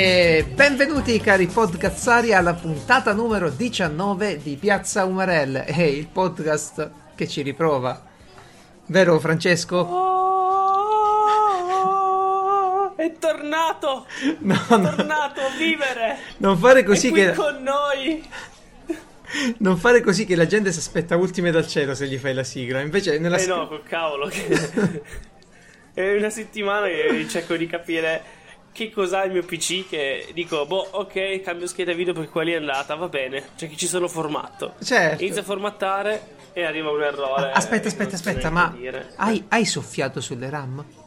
E benvenuti cari podcazzari alla puntata numero 19 di Piazza Umarell, è il podcast che ci riprova. Vero Francesco? Oh, è tornato! No, È tornato a vivere! Non fare così che con noi! non fare così che la gente si aspetta ultime dal cielo se gli fai la sigla. Invece nella Eh no, col cavolo. che- è una settimana che cerco di capire che cos'ha il mio PC che dico, boh, ok, cambio scheda video perché quella lì è andata, va bene. Cioè che ci sono formato. Certo. Inizio a formattare e arriva un errore. Aspetta, aspetta, aspetta, ma hai, hai soffiato sulle RAM?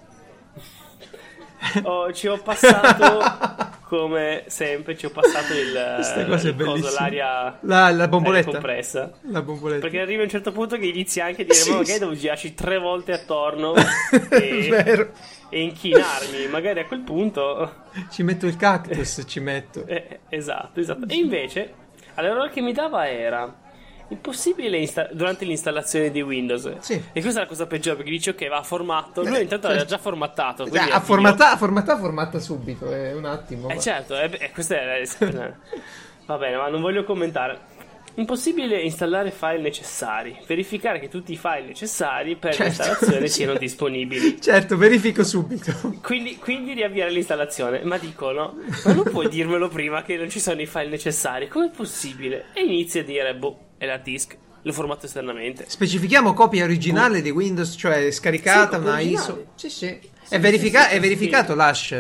Oh, ci ho passato come sempre ci ho passato il, Questa cosa è il coso, bellissima. l'aria La, la bomboletta. compressa La bomboletta. perché arriva a un certo punto che inizi anche a dire Sì, ma magari sì. devo girarci tre volte attorno È e, e inchinarmi magari a quel punto Ci metto il cactus, ci metto. eh, esatto esatto e invece all'errore che mi dava era impossibile insta- durante l'installazione di Windows Sì. e questa è la cosa peggiore perché dici ok va formato lui Eh, intanto certo. era già formattato Cioè, quindi a era figo. formatta, formatta, formatta subito, è un attimo. Eh certo, eh, beh, questo è... Va bene, ma non voglio commentare. Impossibile installare file necessari. Verificare che tutti i file necessari per Certo. l'installazione siano disponibili. Certo, verifico subito. Quindi, quindi riavviare l'installazione. Ma dicono, ma non puoi dirmelo prima che non ci sono i file necessari? Com'è possibile? E inizi a dire, boh, è l'hard disk, l'ho formato esternamente. Specifichiamo copia originale di Windows, cioè scaricata, Sì, una originale. ISO. Sì, sì. Sì, È, verifica- sì, è verificato l'hash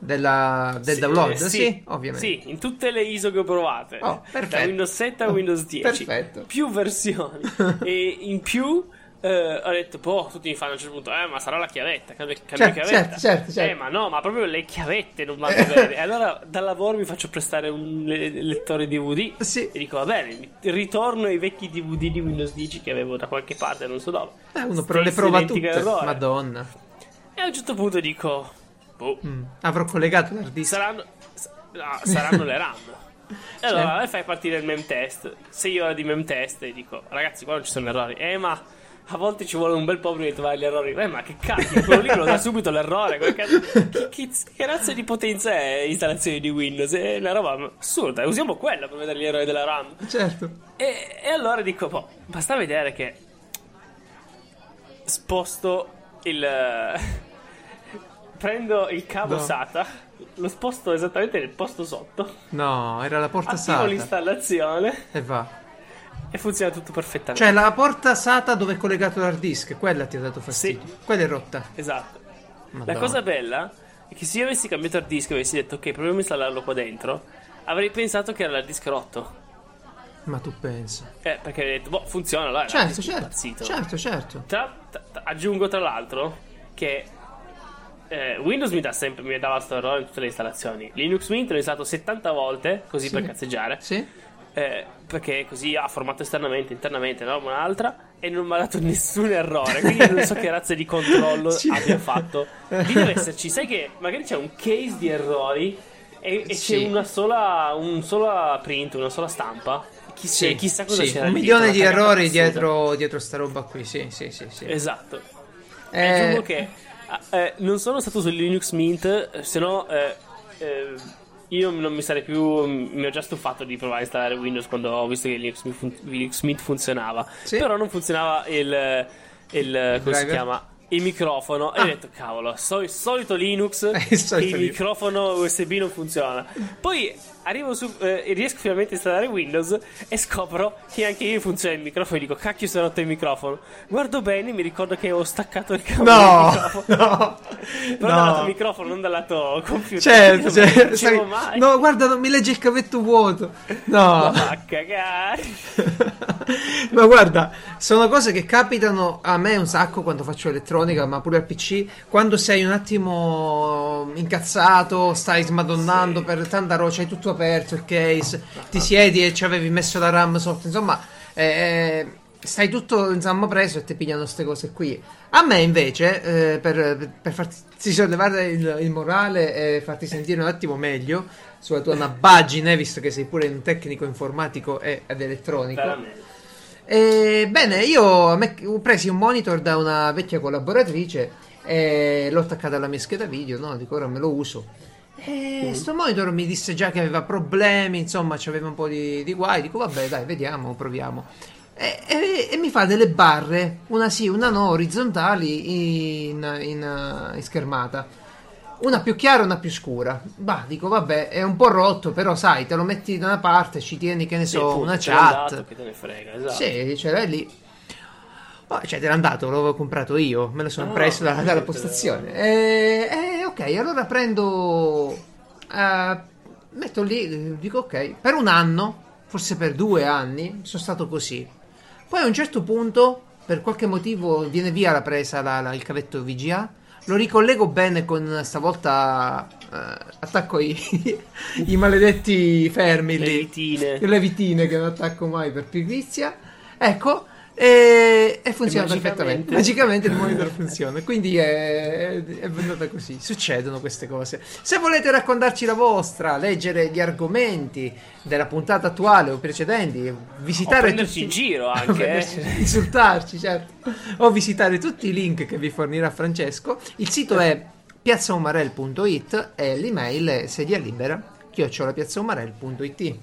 della- del Sì, download? eh, Sì, ovviamente. Sì, in tutte le ISO che ho provate. Oh, perfetto. Da Windows 7 a Windows 10. Perfetto. Più versioni. e in più eh, ho detto, boh, tutti mi fanno a un certo punto, eh, ma sarà la chiavetta, cambia, cambia Certo, chiavetta. certo, certo, certo. Eh, ma no, ma proprio le chiavette non vanno bene. E allora dal lavoro mi faccio prestare un le- lettore DVD. Sì. E dico, va bene, ritorno ai vecchi DVD di Windows 10 che avevo da qualche parte, non so dove. Eh, uno però le prova tutte. errore. Madonna. E a un certo punto dico, boh, Mm. Avrò collegato l'hard disk. saranno, sa- no, saranno le RAM. E allora e fai partire il mem test. 6 ore di mem test e dico, ragazzi, qua non ci sono errori. Eh, ma a volte ci vuole un bel po' prima di trovare gli errori. Eh, ma che cacchio, quello lì lo dà subito l'errore. Che, cazzo- che, che, che razza di potenza è installazione di Windows? È una roba assurda. Usiamo quella per vedere gli errori della RAM. Certo. E, e allora dico, boh, basta vedere che sposto il... prendo il cavo No. SATA, lo sposto esattamente nel posto sotto, No, era la porta attivo SATA. l'installazione E va. e funziona tutto perfettamente. Cioè, la porta SATA dove è collegato l'hard disk, quella ti ha dato fastidio. Sì. Quella è rotta. Esatto. Madonna. La cosa bella è che se io avessi cambiato hard disk e avessi detto ok, proviamo a installarlo qua dentro, avrei pensato che era l'hard disk rotto. Ma tu pensa. Eh, perché avrei detto, boh, funziona, l'hard Certo, certo. Certo, certo. Tra- tra- aggiungo tra l'altro che eh, Windows mi dà sempre mi dava questo errore in tutte le installazioni. Linux Mint l'ho installato 70 volte così Sì. per cazzeggiare. Sì? eh, perché così ha formato esternamente, internamente, no? un'altra e non mi ha dato nessun errore. Quindi non so che razza di controllo Sì. abbia fatto. Lì deve esserci, sai che magari c'è un case di errori e, e Sì. c'è una sola, un sola print, una sola stampa. Chissà, Sì, chissà cosa sì. c'era Un dietro, milione una di errori dietro, dietro sta roba qui. Sì, sì, sì. sì. Esatto. Eh, Aggiungo che eh, non sono stato su Linux Mint, se no eh, eh, io non mi sarei più. Mi ho già stufato di provare a installare Windows quando ho visto che Linux, Mint fun- Linux Mint funzionava. Sì. Però non funzionava il. il come si chiama? Il microfono. E Ah. ho detto, cavolo, sol- solito Linux, il solito il microfono USB non funziona. Poi arrivo su. eh, e riesco finalmente a installare Windows e scopro che anche io funziona il microfono. E dico, cacchio, è rotto il microfono. Guardo bene, mi ricordo che ho staccato il cavo No, microfono. no, Però dal lato no. microfono, non dal lato computer. Certo, Non certo. sai- mai. No, guarda, non mi legge il cavetto vuoto. No. Ma cagare. ma guarda, sono cose che capitano a me un sacco quando faccio elettronica, ma pure al PC. Quando sei un attimo incazzato, stai smadonnando Sì. per tanta roba, c'hai tutto aperto il case, ti siedi e ci avevi messo la RAM sotto, insomma, eh, stai tutto insomma preso e ti pigliano queste cose qui. A me invece, eh, per, per farti sollevare il, il morale e farti sentire un attimo meglio sulla tua nabbaggine, visto che sei pure un tecnico informatico e- ed elettronico. Veramente. E, bene, io ho preso un monitor da una vecchia collaboratrice e l'ho attaccato alla mia scheda video, no? Dico ora me lo uso. E sto monitor mi disse già che aveva problemi, insomma, c'aveva un po' di, di guai. Dico, vabbè, dai, vediamo, proviamo. E, e- e mi fa delle barre, una sì, una no, orizzontali in, in, uh, in schermata. Una più chiara e una più scura. Bah, dico, vabbè, è un po' rotto, però sai, te lo metti da una parte, ci tieni, che ne so, appunto, una chat. dato, che te ne frega, esatto. Sì, ce l'hai lì. Ma, cioè, te l'hanno dato, l'avevo comprato io, me lo sono Ah, preso dalla capito. postazione. E, e, ok, allora prendo. eh, metto lì, dico ok, per un anno, forse per due anni, sono stato così. Poi a un certo punto, per qualche motivo, viene via la presa, la- la- il cavetto VGA. Lo ricollego bene con stavolta. eh, attacco i, i maledetti fermi Le lì vitine. le vitine che non attacco mai per pigrizia. Ecco, e, e funziona E perfettamente. magicamente- Magicamente il monitor funziona. Quindi è, è venuta così. Succedono queste cose. Se volete raccontarci la vostra, leggere gli argomenti della puntata attuale o precedenti, visitare. O prenderci tutti- in giro anche, eh. insultarci, certo. O visitare tutti i link che vi fornirà Francesco. Il sito è piazzaumarel.it e l'email è sedia libera chiocciolapiazzaumarel.it.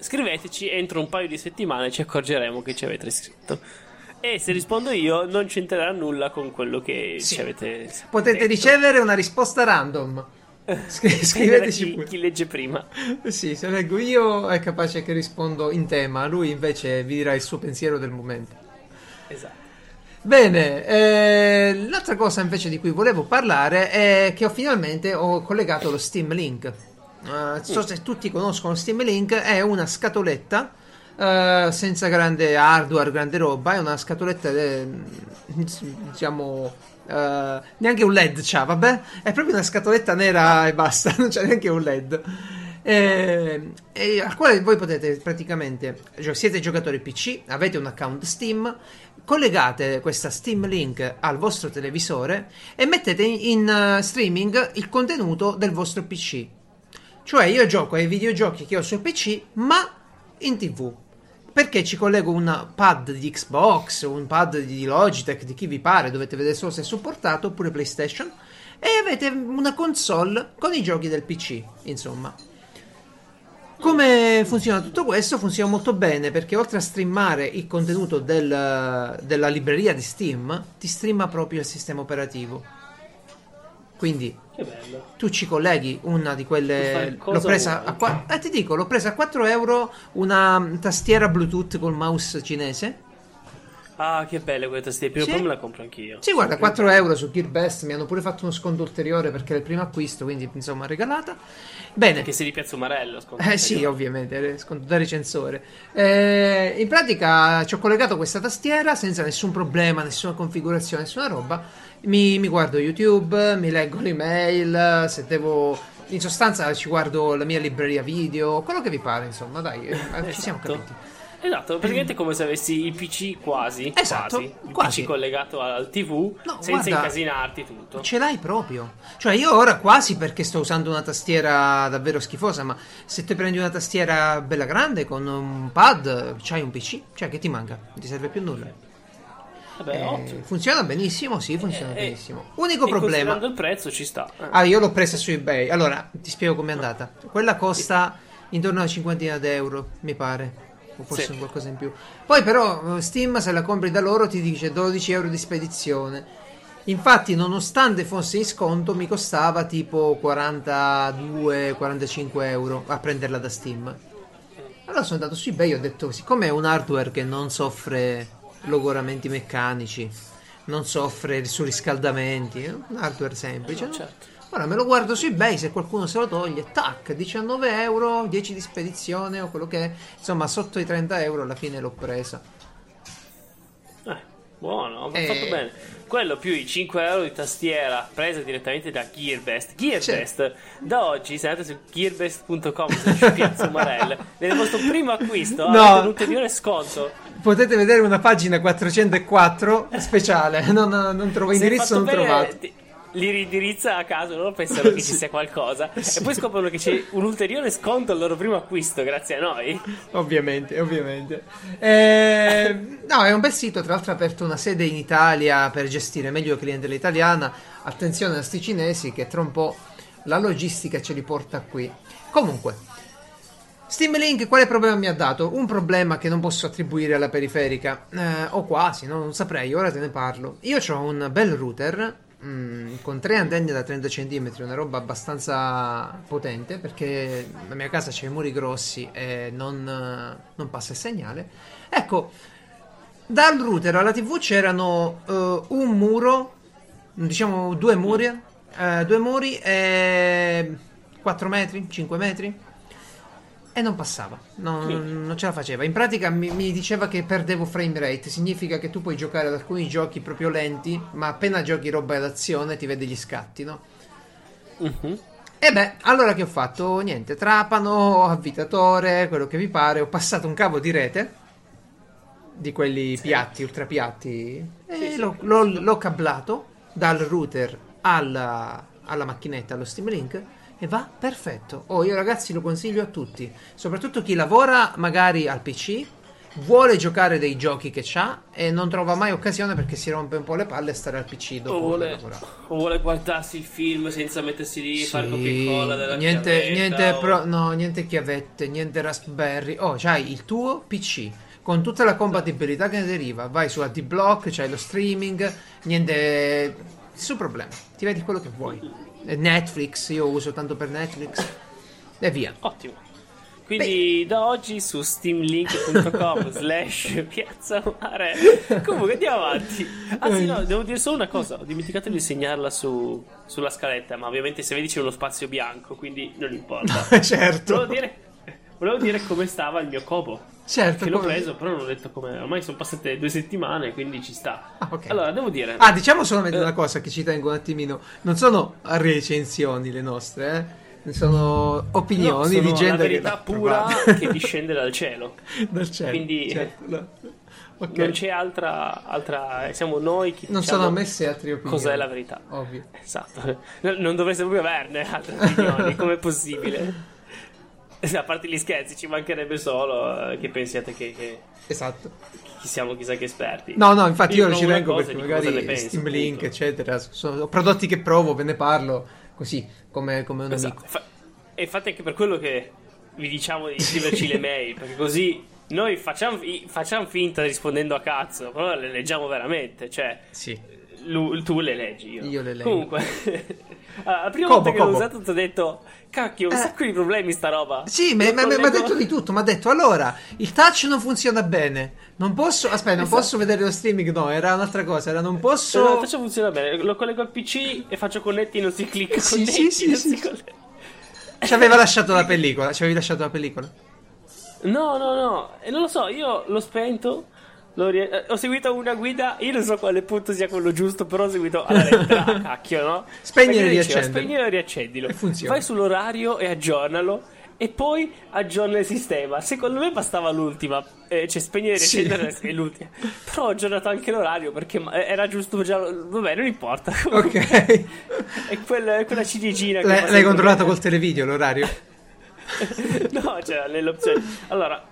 Scriveteci entro un paio di settimane ci accorgeremo che ci avete scritto. E se rispondo io non c'entrerà nulla con quello che Sì. ci avete Potete detto. ricevere una risposta random. Scri- scriveteci chi, pure. chi legge prima. Sì, se leggo io è capace che rispondo in tema, lui invece vi dirà il suo pensiero del momento. Esatto. Bene, eh, l'altra cosa invece di cui volevo parlare è che ho finalmente ho collegato lo Steam Link. Eh, non so se tutti conoscono Steam Link, è una scatoletta eh, senza grande hardware, grande roba, è una scatoletta, eh, diciamo, eh, neanche un LED c'ha, vabbè, è proprio una scatoletta nera e basta, non c'è neanche un LED. Eh, e al quale voi potete praticamente, cioè siete giocatori PC, avete un account Steam, collegate questa Steam Link al vostro televisore e mettete in, in, eh, streaming il contenuto del vostro PC. Cioè io gioco ai videogiochi che ho sul PC, ma in TV. Perché ci collego un pad di Xbox, un pad di Logitech, di chi vi pare, dovete vedere solo se è supportato, oppure PlayStation, e avete una console con i giochi del PC, insomma. Come funziona tutto questo? Funziona molto bene perché oltre a streamare il contenuto del- della libreria di Steam, ti streama proprio il sistema operativo. Quindi Che bello. tu ci colleghi una di quelle. L'ho presa a qua- eh, ti dico, l'ho presa a 4 euro una tastiera Bluetooth col mouse cinese. Ah, che belle quelle tastiere. Prima Sì. poi me la compro anch'io. Sì, guarda, 4 euro su GearBest mi hanno pure fatto uno sconto ulteriore perché era il primo acquisto, quindi insomma regalata. Bene. Che sei di Piazza Umarello, sconto. Eh sì, ovviamente, eh, sconto da recensore. Eh, in pratica ci ho collegato questa tastiera senza nessun problema, nessuna configurazione, nessuna roba. Mi, mi guardo YouTube, mi leggo l'email, se devo... In sostanza ci guardo la mia libreria video, quello che vi pare, insomma, dai, eh, ci siamo Esatto. capiti. Esatto, praticamente è come se avessi il PC quasi, Esatto, quasi, il quasi. PC collegato al TV No, senza guarda, incasinarti tutto. Ce l'hai proprio. Cioè, io ora quasi perché sto usando una tastiera davvero schifosa, ma se te prendi una tastiera bella grande con un pad, c'hai un PC. Cioè, che ti manca? Non ti serve più nulla. Vabbè, Eh, funziona benissimo, sì, funziona Eh, benissimo. Unico problema. il prezzo ci sta. Eh. Ah, io l'ho presa su eBay. Allora, ti spiego com'è andata. Quella costa intorno a una cinquantina d'euro, mi pare. O forse Sì. qualcosa in più. Poi, però, eh, Steam, se la compri da loro, ti dice 12 euro di spedizione. Infatti, nonostante fosse in sconto, mi costava tipo 42-45 euro a prenderla da Steam. Allora sono andato su eBay e ho detto: siccome è un hardware che non soffre logoramenti meccanici, non soffre surriscaldamenti, è un hardware semplice. No, certo. Ora me lo guardo su eBay, se qualcuno se lo toglie, tac, 19 euro, 10 di spedizione o quello che è. Insomma, sotto i 30 euro alla fine l'ho presa. Eh, buono, ha Eh. fatto bene. Quello più i 5 euro di tastiera presa direttamente da Gearbest. Gearbest, da oggi se andate su gearbest.com slash Piazza Umarell, nel vostro primo acquisto No. avete un ulteriore sconto. Potete vedere una pagina 404 speciale, non, non trovo indirizzo, non bene, trovato. ti- Li ridirizza a caso, loro pensano che ci sia qualcosa Sì. e poi scoprono che c'è un ulteriore sconto al loro primo acquisto grazie a noi. Ovviamente, ovviamente. Eh, no, è un bel sito, tra l'altro ha aperto una sede in Italia per gestire meglio la clientela italiana. Attenzione a sti cinesi che tra un po' la logistica ce li porta qui. Comunque, Steam Link quale problema mi ha dato? Un problema che non posso attribuire alla periferica, eh, o quasi, no? non saprei, ora te ne parlo. Io ho un bel router mm, con tre antenne da 30 cm, una roba abbastanza potente perché la mia casa c'è i muri grossi e non, non passa il segnale. Ecco, dal router alla TV c'erano uh, un muro, diciamo due muri, uh, due muri e 4 metri, 5 metri e non passava, non, non ce la faceva. In pratica mi, mi, diceva che perdevo frame rate, significa che tu puoi giocare ad alcuni giochi proprio lenti, ma appena giochi roba d'azione ti vede gli scatti, no? Uh-huh. E beh, allora che ho fatto? Niente, trapano, avvitatore, quello che vi pare, ho passato un cavo di rete di quelli sì. piatti, ultra piatti, e sì, l'ho. L'ho, l'ho, cablato dal router alla, alla macchinetta, allo Steam Link e va perfetto. Oh, io ragazzi lo consiglio a tutti, soprattutto chi lavora magari al PC, vuole giocare dei giochi che ha e non trova mai occasione perché si rompe un po' le palle stare al PC dopo o vuole, o vuole guardarsi il film senza mettersi lì, sì, fare copia e colla della niente, niente, o... pro, no, niente chiavette, niente Raspberry. Oh, c'hai il tuo PC con tutta la compatibilità che ne deriva. Vai su AdBlock, c'hai lo streaming, niente nessun problema. Ti vedi quello che vuoi. Netflix, io uso tanto per Netflix e via. Ottimo. Quindi Beh. da oggi su steamlink.com slash piazza mare. Comunque andiamo avanti. Anzi no, devo dire solo una cosa. Ho dimenticato di segnarla su, sulla scaletta, ma ovviamente se vedi c'è uno spazio bianco, quindi non importa. certo. Volevo dire, volevo dire come stava il mio copo. Certo, che l'ho preso, però non ho detto come. Ormai sono passate due settimane, quindi ci sta. Ah, okay. Allora, devo dire. Ah, diciamo solamente eh, una cosa che ci tengo un attimino. Non sono recensioni le nostre, eh. Sono opinioni no, sono di gente. La verità che pura che discende dal cielo. dal cielo. Quindi. Certo, no. okay. Non c'è altra, altra. Siamo noi che. Non diciamo sono ammesse altre opinioni. Cos'è la verità? Ovvio. Esatto. Non dovreste proprio averne altre opinioni. Com'è possibile? A parte gli scherzi, ci mancherebbe solo eh, che pensiate che, che, Esatto. Chi siamo chissà che esperti. No, no, infatti io, io ci vengo perché magari Steam Link, appunto. eccetera, sono prodotti che provo, ve ne parlo così, come, come un esatto. amico. e infatti anche per quello che vi diciamo di scriverci le mail, perché così noi facciamo, facciamo, finta rispondendo a cazzo, però le leggiamo veramente, cioè... Sì. Lu, tu le leggi, io. Io le leggo. Comunque, la prima cobo, volta che l'ho usato ti ho detto Cacchio, un eh. sacco di problemi sta roba. Sì, mi collego... ha detto di tutto. Mi ha detto allora il touch non funziona bene. Non posso. Aspetta, non esatto. posso vedere lo streaming. No, era un'altra cosa. Era non posso. No, il touch funziona bene. Lo collego al PC e faccio connetti. Non si clicca. Sì, connetti, sì, sì. sì. Ci aveva lasciato la pellicola. Ci avevi lasciato la pellicola? No, no, no. E non lo so. Io l'ho spento. Rie- eh, ho seguito una guida, io non so quale punto sia quello giusto, però ho seguito alla lettera, cacchio, no? Spegni e riaccendi. Spegni e riaccendilo. Funziona. Vai sull'orario e aggiornalo e poi aggiorna il sistema. Secondo me bastava l'ultima, eh, cioè spegnere e riaccendere sì. è l'ultima. Però ho aggiornato anche l'orario perché era giusto già. Vabbè, non importa. Ok. è quella, quella ciliegina. L'hai, l'hai controllato col televideo l'orario? no, c'era nelle opzioni. Allora,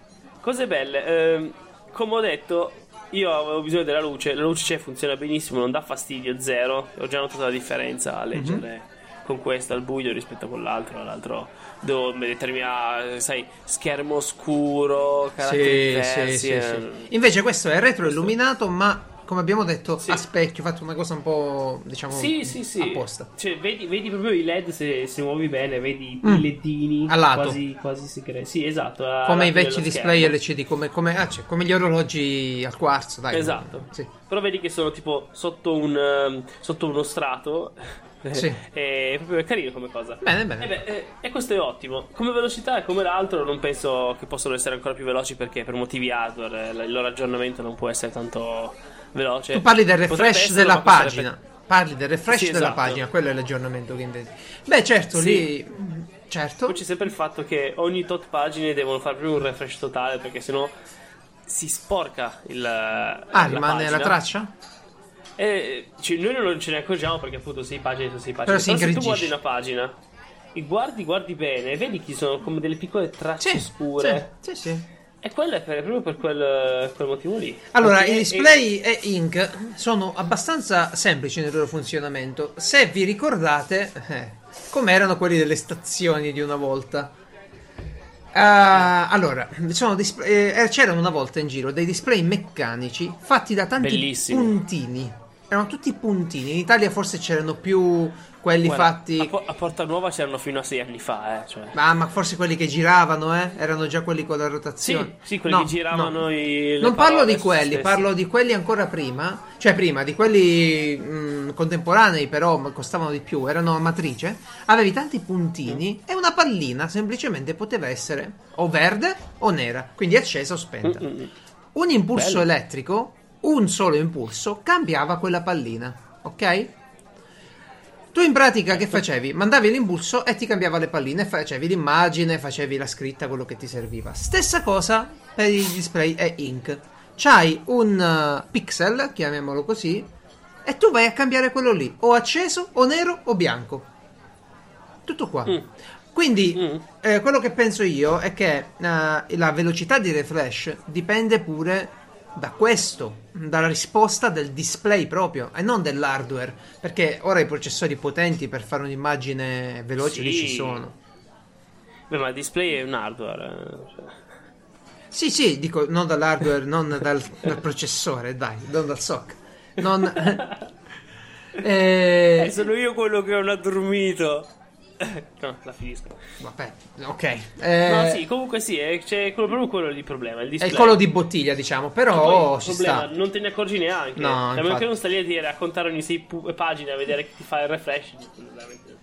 cose belle. Eh, come ho detto, io avevo bisogno della luce, la luce c'è, funziona benissimo, non dà fastidio, zero. Ho già notato la differenza a leggere mm-hmm. con questo al buio rispetto a quell'altro. L'altro devo determinare, sai, schermo scuro, caratteri sì, diversi. Sì, sì, eh. Invece questo è retroilluminato, ma come abbiamo detto, sì. a specchio, fatto una cosa un po', diciamo, sì, sì, sì. apposta. Cioè, vedi, vedi, proprio i LED se, se muovi bene, vedi mm. i ledini. Quasi, quasi si crea. Sì, esatto. Come i vecchi display LCD, come, come, ah, cioè, come, gli orologi al quarzo, dai. Esatto. Sì. Però vedi che sono tipo sotto, un, um, sotto uno strato. Sì. è proprio carino come cosa. Bene, bene. E, beh, e, e, questo è ottimo. Come velocità e come l'altro, non penso che possano essere ancora più veloci perché per motivi hardware il loro aggiornamento non può essere tanto veloce. Tu parli del refresh della pagina. Per... Parli del refresh sì, della esatto. pagina, quello è l'aggiornamento che intendo. Beh, certo, sì. lì. Certo. Poi c'è sempre il fatto che ogni tot pagine devono fare proprio un refresh totale perché sennò si sporca il. Ah, la rimane pagina. la traccia? E, cioè, noi non ce ne accorgiamo perché appunto 6 pagine su 6 pagine. Però, Però se tu guardi una pagina e guardi, guardi bene, vedi che sono come delle piccole tracce sì, scure. Sì, sì, sì. E quello è per, proprio per quel, quel, motivo lì. Allora, Perché i display è... e ink sono abbastanza semplici nel loro funzionamento. Se vi ricordate, eh, come erano quelli delle stazioni di una volta. Uh, allora, display, eh, c'erano una volta in giro dei display meccanici fatti da tanti Bellissimi. puntini. Erano tutti puntini. In Italia forse c'erano più quelli Guarda, fatti. A, Po- a Porta Nuova c'erano fino a sei anni fa, eh. Cioè. Ma, ma forse quelli che giravano, eh? Erano già quelli con la Sì, rotazione. sì, quelli No, che giravano no. i. Non parlo di quelli, stesse. parlo di quelli ancora prima, cioè prima, di quelli mh, contemporanei però costavano di più, erano a matrice, avevi tanti puntini e una pallina semplicemente poteva essere o verde o nera, quindi accesa o spenta. Mm, mm, mm. Un impulso Bello. elettrico, un solo impulso, cambiava quella pallina, ok? Tu in pratica che facevi? Mandavi l'impulso e ti cambiava le palline, facevi l'immagine, facevi la scritta, quello che ti serviva. Stessa cosa per il display e ink. C'hai un uh, pixel, chiamiamolo così, e tu vai a cambiare quello lì, o acceso, o nero, o bianco. Tutto qua. Mm. Quindi, Mm. eh, quello che penso io è che eh, la velocità di refresh dipende pure da questo, dalla risposta del display proprio e non dell'hardware. Perché ora i processori potenti per fare un'immagine veloce Sì. ci sono. Beh, ma il display è un hardware. eh, cioè. Sì, sì, dico non dall'hardware, non dal, dal processore, dai, non dal SOC. Non. Eh, eh, sono io quello che non ha dormito. no, la finisco. vabbè, ok. Eh, No, sì, comunque sì, è, c'è quello- proprio quello lì il problema. Il È il collo di bottiglia, diciamo, però ci problema, sta. non te ne accorgi neanche. No, Cioè, a meno che non stai lì a dire a contare ogni sei pu- pagine a vedere che ti fa il refresh.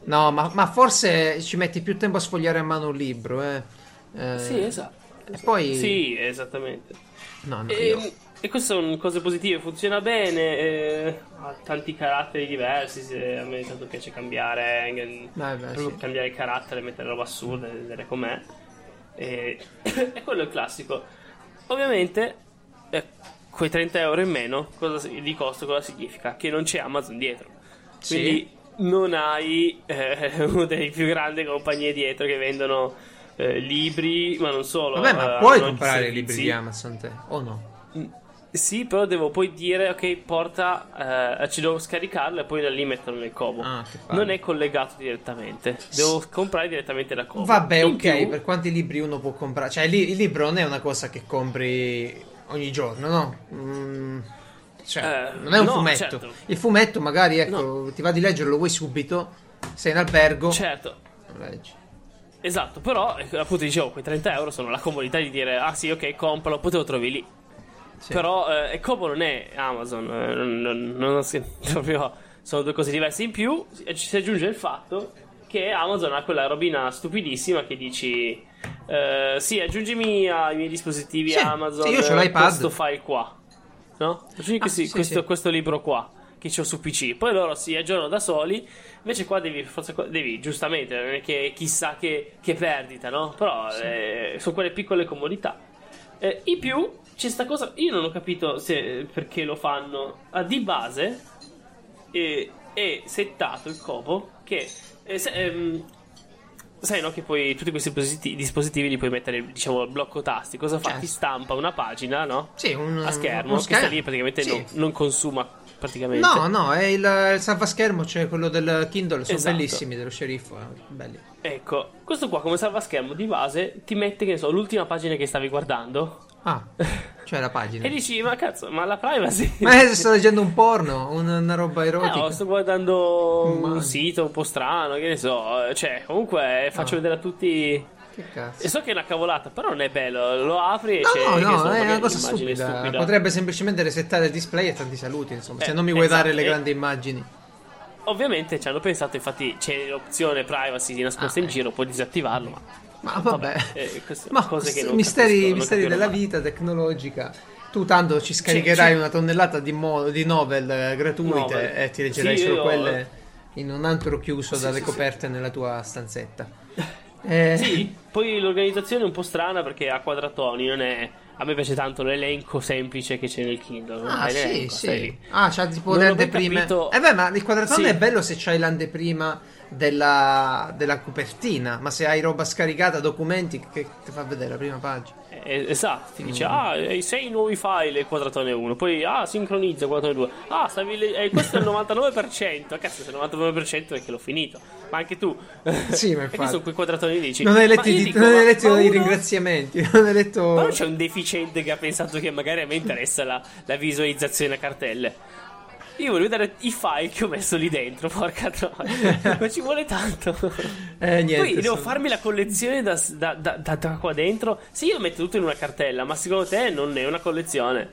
No, ma, ma forse ci metti più tempo a sfogliare a mano un libro, eh. Eh, Sì, esatto. E poi. Sì, esattamente. No, no, E, io- e queste sono cose positive, funziona bene, eh, ha tanti caratteri diversi, se a me tanto piace cambiare, eh, Beh, beh, sì. cambiare carattere, mettere roba assurda, vedere com'è. E, e quello è il classico. Ovviamente, eh, quei 30 euro in meno cosa, si- di costo cosa significa? Che non c'è Amazon dietro. Sì. Quindi non hai eh, una delle più grandi compagnie dietro che vendono eh, libri, ma non solo. Vabbè, ma eh, puoi comprare i libri servizi. di Amazon te, o no? Sì, però devo poi dire, ok, porta, eh, ci devo scaricarlo e poi da lì metterlo nel Kobo. Ah, non è collegato direttamente, devo comprare direttamente da Kobo. Vabbè, In ok, più- per quanti libri uno può comprare? Cioè, li- il libro non è una cosa che compri ogni giorno, no? Mm, cioè, Eh, non è un no, fumetto. certo. Il fumetto, magari, ecco, ti va di leggerlo, lo vuoi subito, sei in albergo, Certo, lo leggi. esatto, però eh, appunto dicevo, quei 30 euro sono la comodità di dire, ah sì, ok, compralo, poi te lo trovi lì. Sì. Però eh, Kobo non è Amazon, eh, non, non- non si- proprio sono due cose diverse. In più eh, ci si aggiunge il fatto che Amazon ha quella robina stupidissima che dici eh, sì, aggiungimi ai miei dispositivi Sì, Amazon sì, io eh, l'iPad. questo file qua. No? Aggiungi Ah, sì, questo, sì. questo libro qua che ho su PC. Poi loro si aggiornano da soli. Invece qua devi, forse, devi giustamente, non è che chissà che, che perdita, no? Però eh, sono quelle piccole comodità. Eh, in più c'è sta cosa, io non ho capito se, perché lo fanno. Ah, di base eh, è settato il copo che eh, se- ehm, sai no che poi tutti questi dispositivi, dispositivi li puoi mettere diciamo al blocco tasti. Cosa fa? Certo. Ti stampa una pagina, no? Sì, un, A schermo, uno che sta schermo. lì praticamente Sì. non, non consuma praticamente. No, no, è il, il salvaschermo, cioè quello del Kindle, sono Esatto. bellissimi, dello sceriffo, eh, belli. Ecco, questo qua come salvaschermo di base ti mette che ne so, l'ultima pagina che stavi guardando Ah, cioè la pagina. e dici "Ma cazzo, ma la privacy?" Ma eh, sto leggendo un porno, una, una roba Eh, erotica. no, sto guardando Immagino. un sito un po' strano, che ne so. Cioè, comunque faccio Ah. vedere a tutti. Che cazzo. E so che è una cavolata, però non è bello. Lo apri e No, c'è. no, no, è una cosa stupida. stupida. Potrebbe semplicemente resettare il display e tanti saluti, insomma, se Eh, non mi vuoi dare esatto, le e- grandi immagini. Ovviamente ci hanno pensato, infatti c'è l'opzione privacy nascosta Ah, in eh. giro, puoi disattivarlo, ma. Ma vabbè. eh, queste Ma cose che non misteri, capisco, misteri della mai. vita tecnologica. Tu tanto ci scaricherai c'è- una tonnellata di, mo- di novel eh, gratuite Novel. e ti leggerai Sì, solo io- quelle in un altro chiuso Sì, dalle sì. coperte nella tua stanzetta. Eh, Sì, poi l'organizzazione è un po' strana perché a quadratoni non è. A me piace tanto l'elenco semplice che c'è nel Kindle. Ah, sì, sì. Ah, c'ha tipo Non anteprime. capito- Eh beh, ma il quadratone Sì. è bello se c'hai l'anteprima della, della copertina, ma se hai roba scaricata, documenti, che ti fa vedere la prima pagina? Eh, esatto, ti dice, ah, hai sei nuovi file il quadratone 1, poi, ah, sincronizza quadratone 2, ah, stavi le- eh, questo è il 99%, cazzo, se il 99% è che l'ho finito, ma anche tu. Sì, ma infatti. sono quei quadratoni lì, dici, Non hai letto, ma io i, dico, non hai letto ma i uno- ringraziamenti, non hai letto... Ma non c'è un deficiente che ha pensato che magari a me interessa la, la visualizzazione a cartelle. Io voglio vedere i file che ho messo lì dentro, porca troia. Ma ci vuole tanto. Eh, niente, Poi devo sono- farmi la collezione da, da- da- da- qua dentro. Sì, io metto tutto in una cartella, ma secondo te non è una collezione.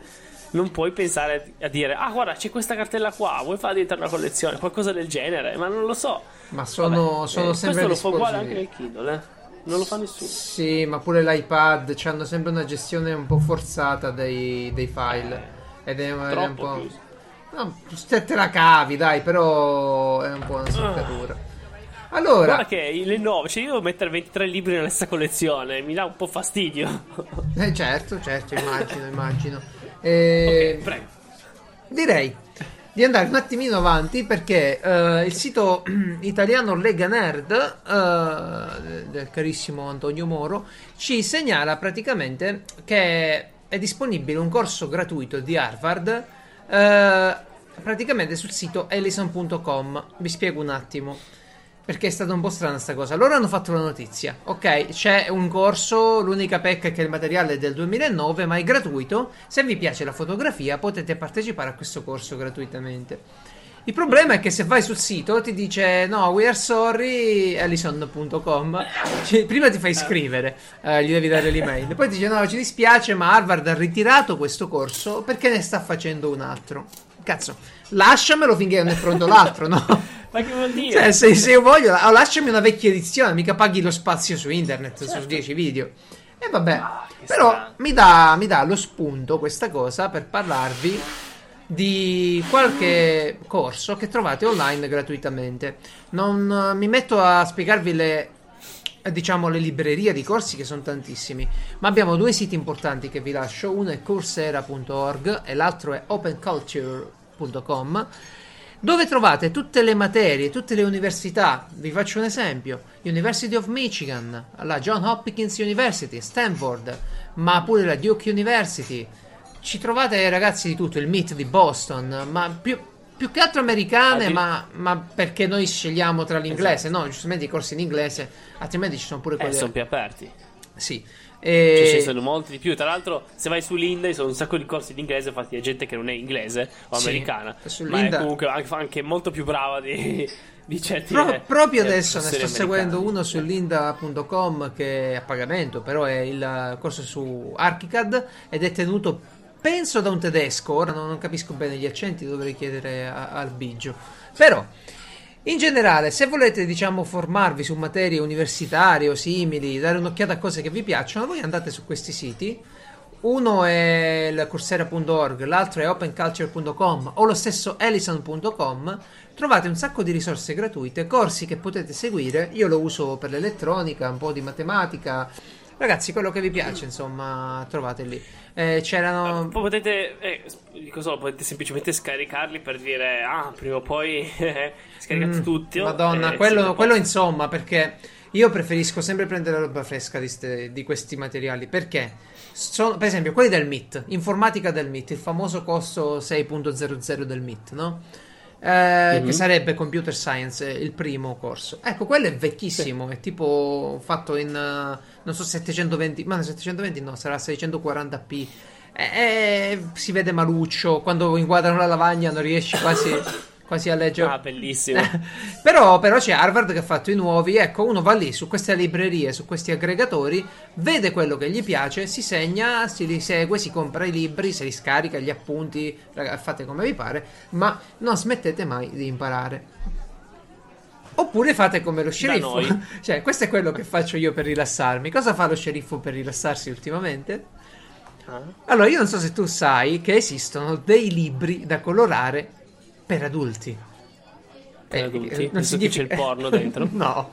Non puoi pensare a dire, ah, guarda, c'è questa cartella qua, vuoi fare diventare una collezione? Qualcosa del genere, ma non lo so. Ma sono, Vabbè, sono eh, sempre Questo lo fa uguale anche nel Kindle, eh. Non lo fa nessuno. Sì, ma pure l'iPad hanno sempre una gestione un po' forzata dei, dei file. Ed è, è un po'... chiuso. No, te te la cavi, dai, però è un po' una soccatura. Allora, Guarda che le 9, cioè io devo mettere 23 libri nella stessa collezione, mi dà un po' fastidio. eh, certo, certo, immagino, immagino. Eh, ok, prego. Direi di andare un attimino avanti perché eh, il sito italiano Lega Nerd eh, del carissimo Antonio Moro ci segnala praticamente che è disponibile un corso gratuito di Harvard eh, praticamente sul sito ellison.com. Vi spiego un attimo. Perché è stata un po' strana sta cosa. Loro hanno fatto la notizia. Ok, c'è un corso, l'unica pecca è che il materiale è del 2009, ma è gratuito. Se vi piace la fotografia potete partecipare a questo corso gratuitamente. Il problema è che se vai sul sito ti dice no, we are sorry, ellison.com. Cioè, prima ti fai iscrivere, eh, gli devi dare l'email. Poi ti dice no, ci dispiace, ma Harvard ha ritirato questo corso perché ne sta facendo un altro. Cazzo, lasciamelo finché non è pronto l'altro, no? Ma che vuol dire? Cioè, se, se io voglio, oh, lasciami una vecchia edizione, mica paghi lo spazio su internet su 10 video. E vabbè, Ah, però mi dà, mi dà lo spunto questa cosa per parlarvi di qualche corso che trovate online gratuitamente. Non eh, mi metto a spiegarvi le diciamo le librerie di corsi che sono tantissimi, ma abbiamo due siti importanti che vi lascio, uno è coursera.org e l'altro è openculture.com dove trovate tutte le materie, tutte le università. Vi faccio un esempio: University of Michigan, la John Hopkins University, Stanford, ma pure la Duke University. Ci trovate ragazzi di tutto, il MIT di Boston, ma più, più che altro americane, Addir- ma, ma perché noi scegliamo tra l'inglese, no? Giustamente i corsi in inglese, altrimenti ci sono pure Esatto. Eh, quelli. sono più aperti. Sì. Cioè, E... ce ne sono molti di più. Tra l'altro, se vai su Linda, ci sono un sacco di corsi di inglese fatti da gente che non è inglese o Sì, americana. ma è comunque anche, molto più brava di, di certi. Pro- eh, proprio eh, adesso ne sto professori seguendo americani. uno su linda.com che è a pagamento, però è il corso su Archicad ed è tenuto, penso, da un tedesco. Ora non, capisco bene gli accenti, dovrei chiedere a- al Biggio. Però, in generale, se volete, diciamo, formarvi su materie universitarie o simili, dare un'occhiata a cose che vi piacciono, voi andate su questi siti. Uno è il coursera.org, l'altro è openculture.com o lo stesso ellison.com. Trovate un sacco di risorse gratuite, corsi che potete seguire. Io lo uso per l'elettronica, un po' di matematica. Ragazzi, quello che vi piace, insomma, trovate lì. Eh, c'erano. Poi potete, eh, solo, potete semplicemente scaricarli per dire, ah, prima o poi eh, scaricate Mm, tutti. oh, Madonna, eh, quello, quello insomma, perché io preferisco sempre prendere la roba fresca di, ste- di questi materiali. Perché? Sono, per esempio, quelli del MIT, informatica del MIT, il famoso corso 6.00 del MIT, no? Eh, Mhm. Che sarebbe computer science, eh, il primo corso. Ecco, quello è vecchissimo, è tipo fatto in, eh, non so, 720, ma no, 720 no, sarà 640p. Eh, eh, si vede maluccio, quando inquadrano la lavagna non riesci quasi, quasi a leggere. Ah, bellissimo. però, però c'è Harvard che ha fatto i nuovi. Ecco, uno va lì su queste librerie, su questi aggregatori, vede quello che gli piace, si segna, si li segue, si compra i libri, se li scarica, gli appunti, fate come vi pare, ma non smettete mai di imparare. Oppure fate come lo sceriffo. noi. cioè, questo è quello che faccio io per rilassarmi. Cosa fa lo sceriffo per rilassarsi ultimamente? Ah. Allora, io non so se tu sai che esistono dei libri da colorare per adulti. Per Eh, adulti? non Visto che c'è il porno dentro? no,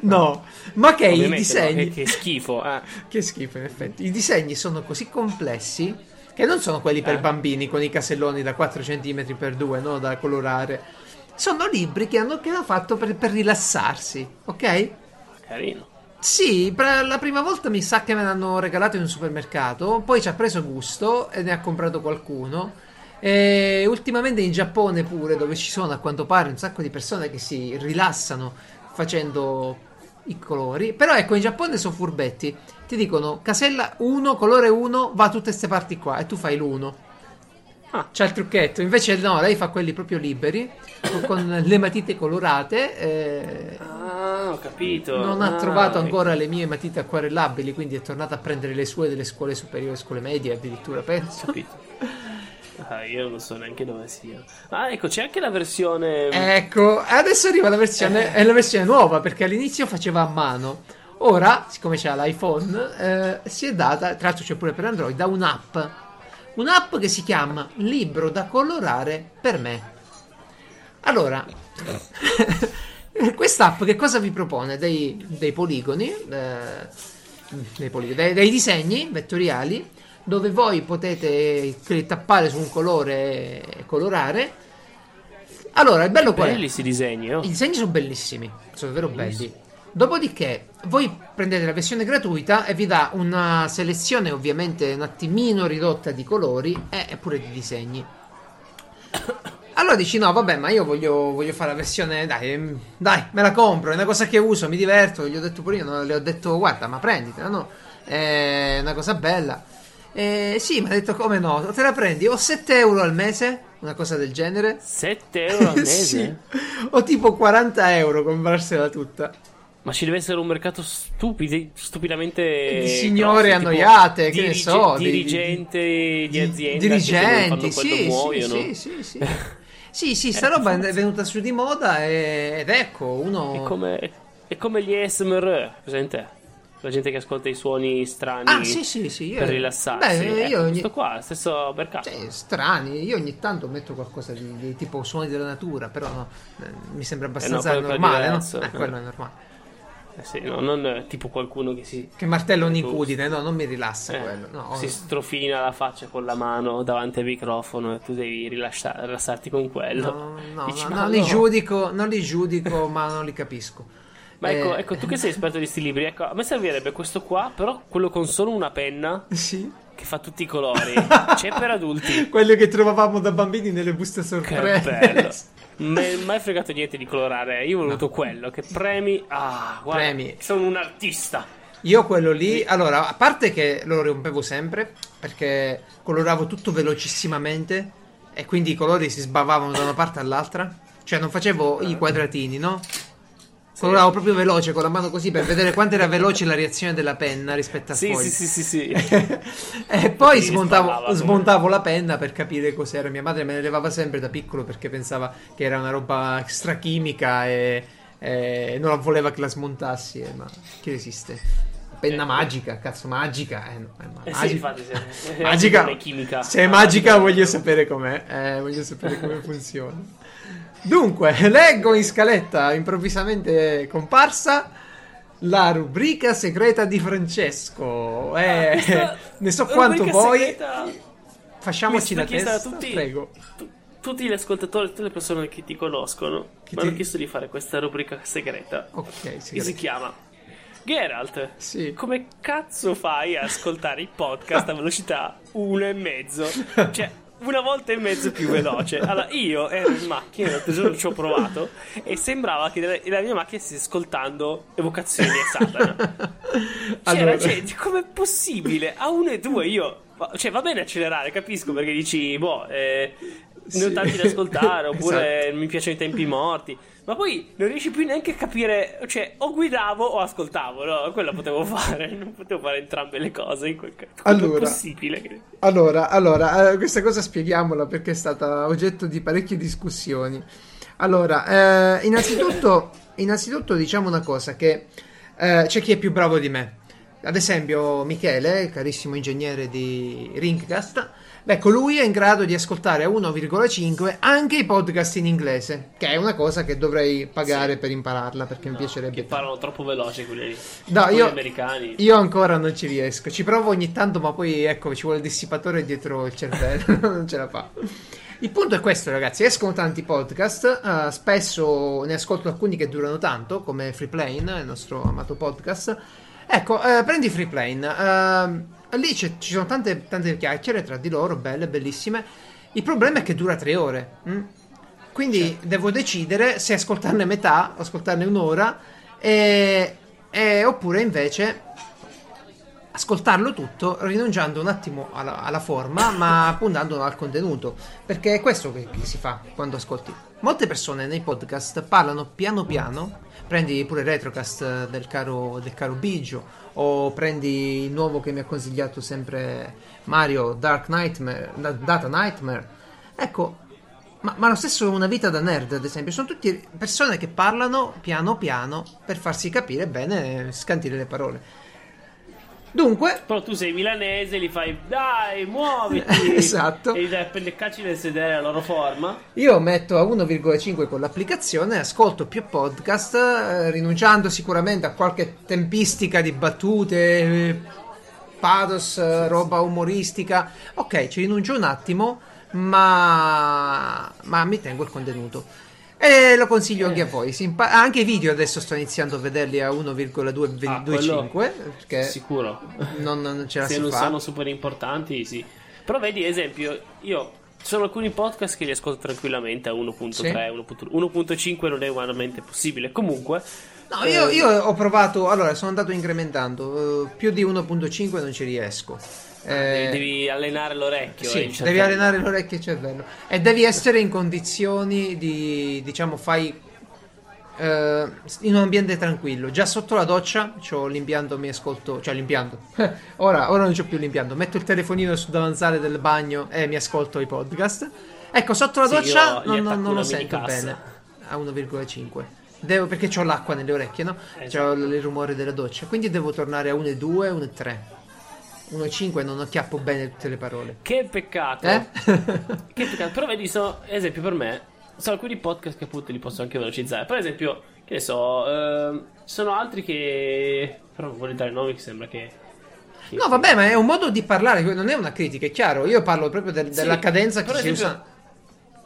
no, ma che i Ovviamente disegni. no, che, che schifo. eh. Che schifo, in effetti. I disegni sono così complessi che non sono quelli per Eh. bambini con i caselloni da 4 cm per 2, no? Da colorare. Sono libri che hanno, che hanno fatto per, per rilassarsi, ok? Carino. Sì, la prima volta mi sa che me l'hanno regalato in un supermercato, poi ci ha preso gusto e ne ha comprato qualcuno. E ultimamente in Giappone pure, dove ci sono a quanto pare un sacco di persone che si rilassano facendo i colori. Però ecco, in Giappone sono furbetti. Ti dicono casella 1, colore 1, va a tutte queste parti qua e tu fai l'1. Ah. C'è il trucchetto, invece no, lei fa quelli proprio liberi, con, le matite colorate. eh, Ah, ho capito. non ha Ah, trovato ecco. ancora le mie matite acquarellabili, quindi è tornata a prendere le sue delle scuole superiori, scuole medie addirittura, penso. capito. Ah, io non so neanche dove sia. Ah, ecco, c'è anche la versione. Ecco, adesso arriva la versione, è la versione nuova, perché all'inizio faceva a mano. Ora, siccome c'è l'iPhone, eh, si è data, tra l'altro c'è pure per Android, da un'app. Un'app che si chiama Libro da colorare per me. Allora, quest'app che cosa vi propone? Dei, dei poligoni, eh, dei, poligoni dei, dei disegni vettoriali, dove voi potete tappare su un colore e colorare. Allora, il bello qual è? Belli questi disegni, oh. I disegni sono bellissimi, sono davvero belli. Dopodiché, voi prendete la versione gratuita e vi dà una selezione ovviamente un attimino ridotta di colori e pure di disegni. Allora dici no, vabbè, ma io voglio, voglio fare la versione, dai, ehm, dai, me la compro, è una cosa che uso, mi diverto, gli ho detto pure io, no, le ho detto guarda, ma prenditela, no? È una cosa bella. Eh, sì, mi ha detto come no, te la prendi, ho 7 euro al mese, una cosa del genere. 7 euro al mese? sì, o tipo 40 euro comprarsela tutta. Ma ci deve essere un mercato stupidi, stupidamente. Di signore grosso, annoiate, che ne so, di- Dirigente di, Di- azienda. dirigenti, sì, muoiono. sì, sì, sì, sì. Sì, sì, sta roba è venuta su di moda e- ed ecco, uno... È come, è come gli ASMR, presente? La gente che ascolta i suoni strani Ah, sì, sì, sì. Io... per rilassarsi. Beh, Ecco, io ogni... questo qua, stesso mercato. Cioè, strani, io ogni tanto metto qualcosa di, di tipo suoni della natura, però no, eh, mi sembra abbastanza quello è normale, no? Eh, quello è normale. Eh sì, no, non eh, tipo qualcuno che si, Che martello Ecco. un'incudine, no, non mi rilassa eh, quello. No, si strofina la faccia con la mano davanti al microfono e tu devi rilassarti con quello. no, no, Dici, no, non li no. giudico, non li giudico, ma non li capisco. Ma ecco, Eh, ecco, tu che sei esperto di sti libri, ecco, a me servirebbe questo qua, però quello con solo una penna Sì. che fa tutti i colori. C'è per adulti. Quello che trovavamo da bambini nelle buste Che sorprese. bello. Mai, mai fregato niente di colorare. Io ho voluto quello che premi. Ah, guarda, Premi. sono un artista. Io quello lì, allora, a parte che lo rompevo sempre, perché coloravo tutto velocissimamente e quindi i colori si sbavavano da una parte all'altra. Cioè non facevo i quadratini, no? Coloravo proprio veloce con la mano così per vedere quanto era veloce la reazione della penna rispetto al Sì, foglio. sì, sì, sì, sì. e poi Sì, smontavo, smontavo la penna per capire cos'era. Mia madre me ne levava sempre da piccolo perché pensava che era una roba extrachimica e, e non voleva che la smontassi. eh, ma che esiste? Penna Eh. magica, cazzo, magica. Eh, no, è ma- Eh sì, magica. infatti, se- eh, magica. Se è magica, magica. voglio sapere com'è. Eh, voglio sapere come funziona. Dunque, leggo in scaletta improvvisamente comparsa la rubrica segreta di Francesco. Eh, Ah, Questa ne so quanto voi. segreta- Facciamoci la testa. tutti- Prego. tu- tutti gli ascoltatori, tutte le persone che ti conoscono, Che mi hanno ti- chiesto di fare questa rubrica segreta. Ok, Che si segreta. chiama Geralt. Sì. Come cazzo fai a ascoltare i podcast a velocità 1,5? Cioè, una volta e mezzo più veloce. Allora, io ero in macchina, ci ho provato e sembrava che la- mia macchina stesse ascoltando evocazioni di Satana. C'era Allora- gente, com'è possibile? A 1 e 2 io... Cioè, va bene accelerare, capisco, perché dici, boh, eh, ne ho tanti da ascoltare, oppure Esatto. mi piacciono i tempi morti. Ma poi non riesci più neanche a capire, cioè, o guidavo o ascoltavo, no? Quello potevo fare, non potevo fare entrambe le cose in quel caso. Allora. possibile? Allora, allora, eh, questa cosa spieghiamola perché è stata oggetto di parecchie discussioni. Allora, eh, innanzitutto, innanzitutto diciamo una cosa, che eh, c'è chi è più bravo di me. Ad esempio Michele, carissimo ingegnere di Ringcast, beh, colui è in grado di ascoltare a 1,5 anche i podcast in inglese, che è una cosa che dovrei pagare Sì. per impararla perché mi No, piacerebbe. Che parlano troppo veloce quelli lì. No, io- americani. Io ancora non ci riesco. Ci provo ogni tanto, ma poi ecco, ci vuole il dissipatore dietro il cervello. non ce la fa. Il punto è questo, ragazzi. Escono tanti podcast. uh, spesso ne ascolto alcuni che durano tanto, come Free Plane, il nostro amato podcast. Ecco, eh, prendi Free Plane. eh, lì ci sono tante, tante chiacchiere tra di loro, belle, bellissime. Il problema è che dura tre ore. mm? Quindi devo decidere se ascoltarne metà, ascoltarne un'ora, e, e- oppure invece ascoltarlo tutto rinunciando un attimo alla, alla forma ma puntando al contenuto perché è questo che, che si fa quando ascolti molte persone nei podcast parlano piano piano prendi pure retrocast del caro, del caro Biggio o prendi il nuovo che mi ha consigliato sempre Mario Dark Nightmare Da- Data Nightmare ecco ma, ma lo stesso una vita da nerd, ad esempio, sono tutte persone che parlano piano piano per farsi capire bene, scantire le parole. Dunque, Però tu sei milanese, li fai dai, muoviti. Esatto. E gli dai per le cacci del sedere alla loro forma. io metto a 1,5 con l'applicazione, ascolto più podcast, eh, rinunciando sicuramente a qualche tempistica di battute, eh, pathos, eh, roba umoristica. Ok, ci rinuncio un attimo, ma, ma mi tengo il contenuto. E lo consiglio anche a voi. si impa- anche i video adesso sto iniziando a vederli a 1,225 Ah, perché Sicuro. non, non ce la Se si non fa. sono super importanti, sì. Però vedi, esempio, io sono alcuni podcast che li ascolto tranquillamente a 1.3, Sì. 1.1, 1.5 non è umanamente possibile. Comunque, No, io, eh, io ho provato, allora sono andato incrementando, eh, più di 1.5 non ci riesco. Eh, devi allenare l'orecchio. sì, cervello. devi allenare l'orecchio e il cervello. E devi essere in condizioni di, diciamo, fai eh, in un ambiente tranquillo. Già sotto la doccia ho l'impianto, mi ascolto, cioè l'impianto. ora, ora non c'ho più l'impianto. Metto il telefonino sul davanzale del bagno e mi ascolto i podcast. Ecco, sotto la Sì, doccia gli non, non- non lo sento minicassa. bene. A 1,5. Devo, perché ho l'acqua nelle orecchie, no? Eh, C'ho l- il rumore della doccia. Quindi devo tornare a 1,2, 1,3. 1,5 non acchiappo bene tutte le parole. Che peccato. Eh? Che peccato. Però vedi, sono, esempio per me, sono alcuni podcast che appunto li posso anche velocizzare. Per esempio, che ne so, ci sono altri che... Però non voglio dare nomi che sembra che... che- No, vabbè, ma è un modo di parlare, non è una critica, è chiaro. Io parlo proprio del- Sì, della cadenza che si usa.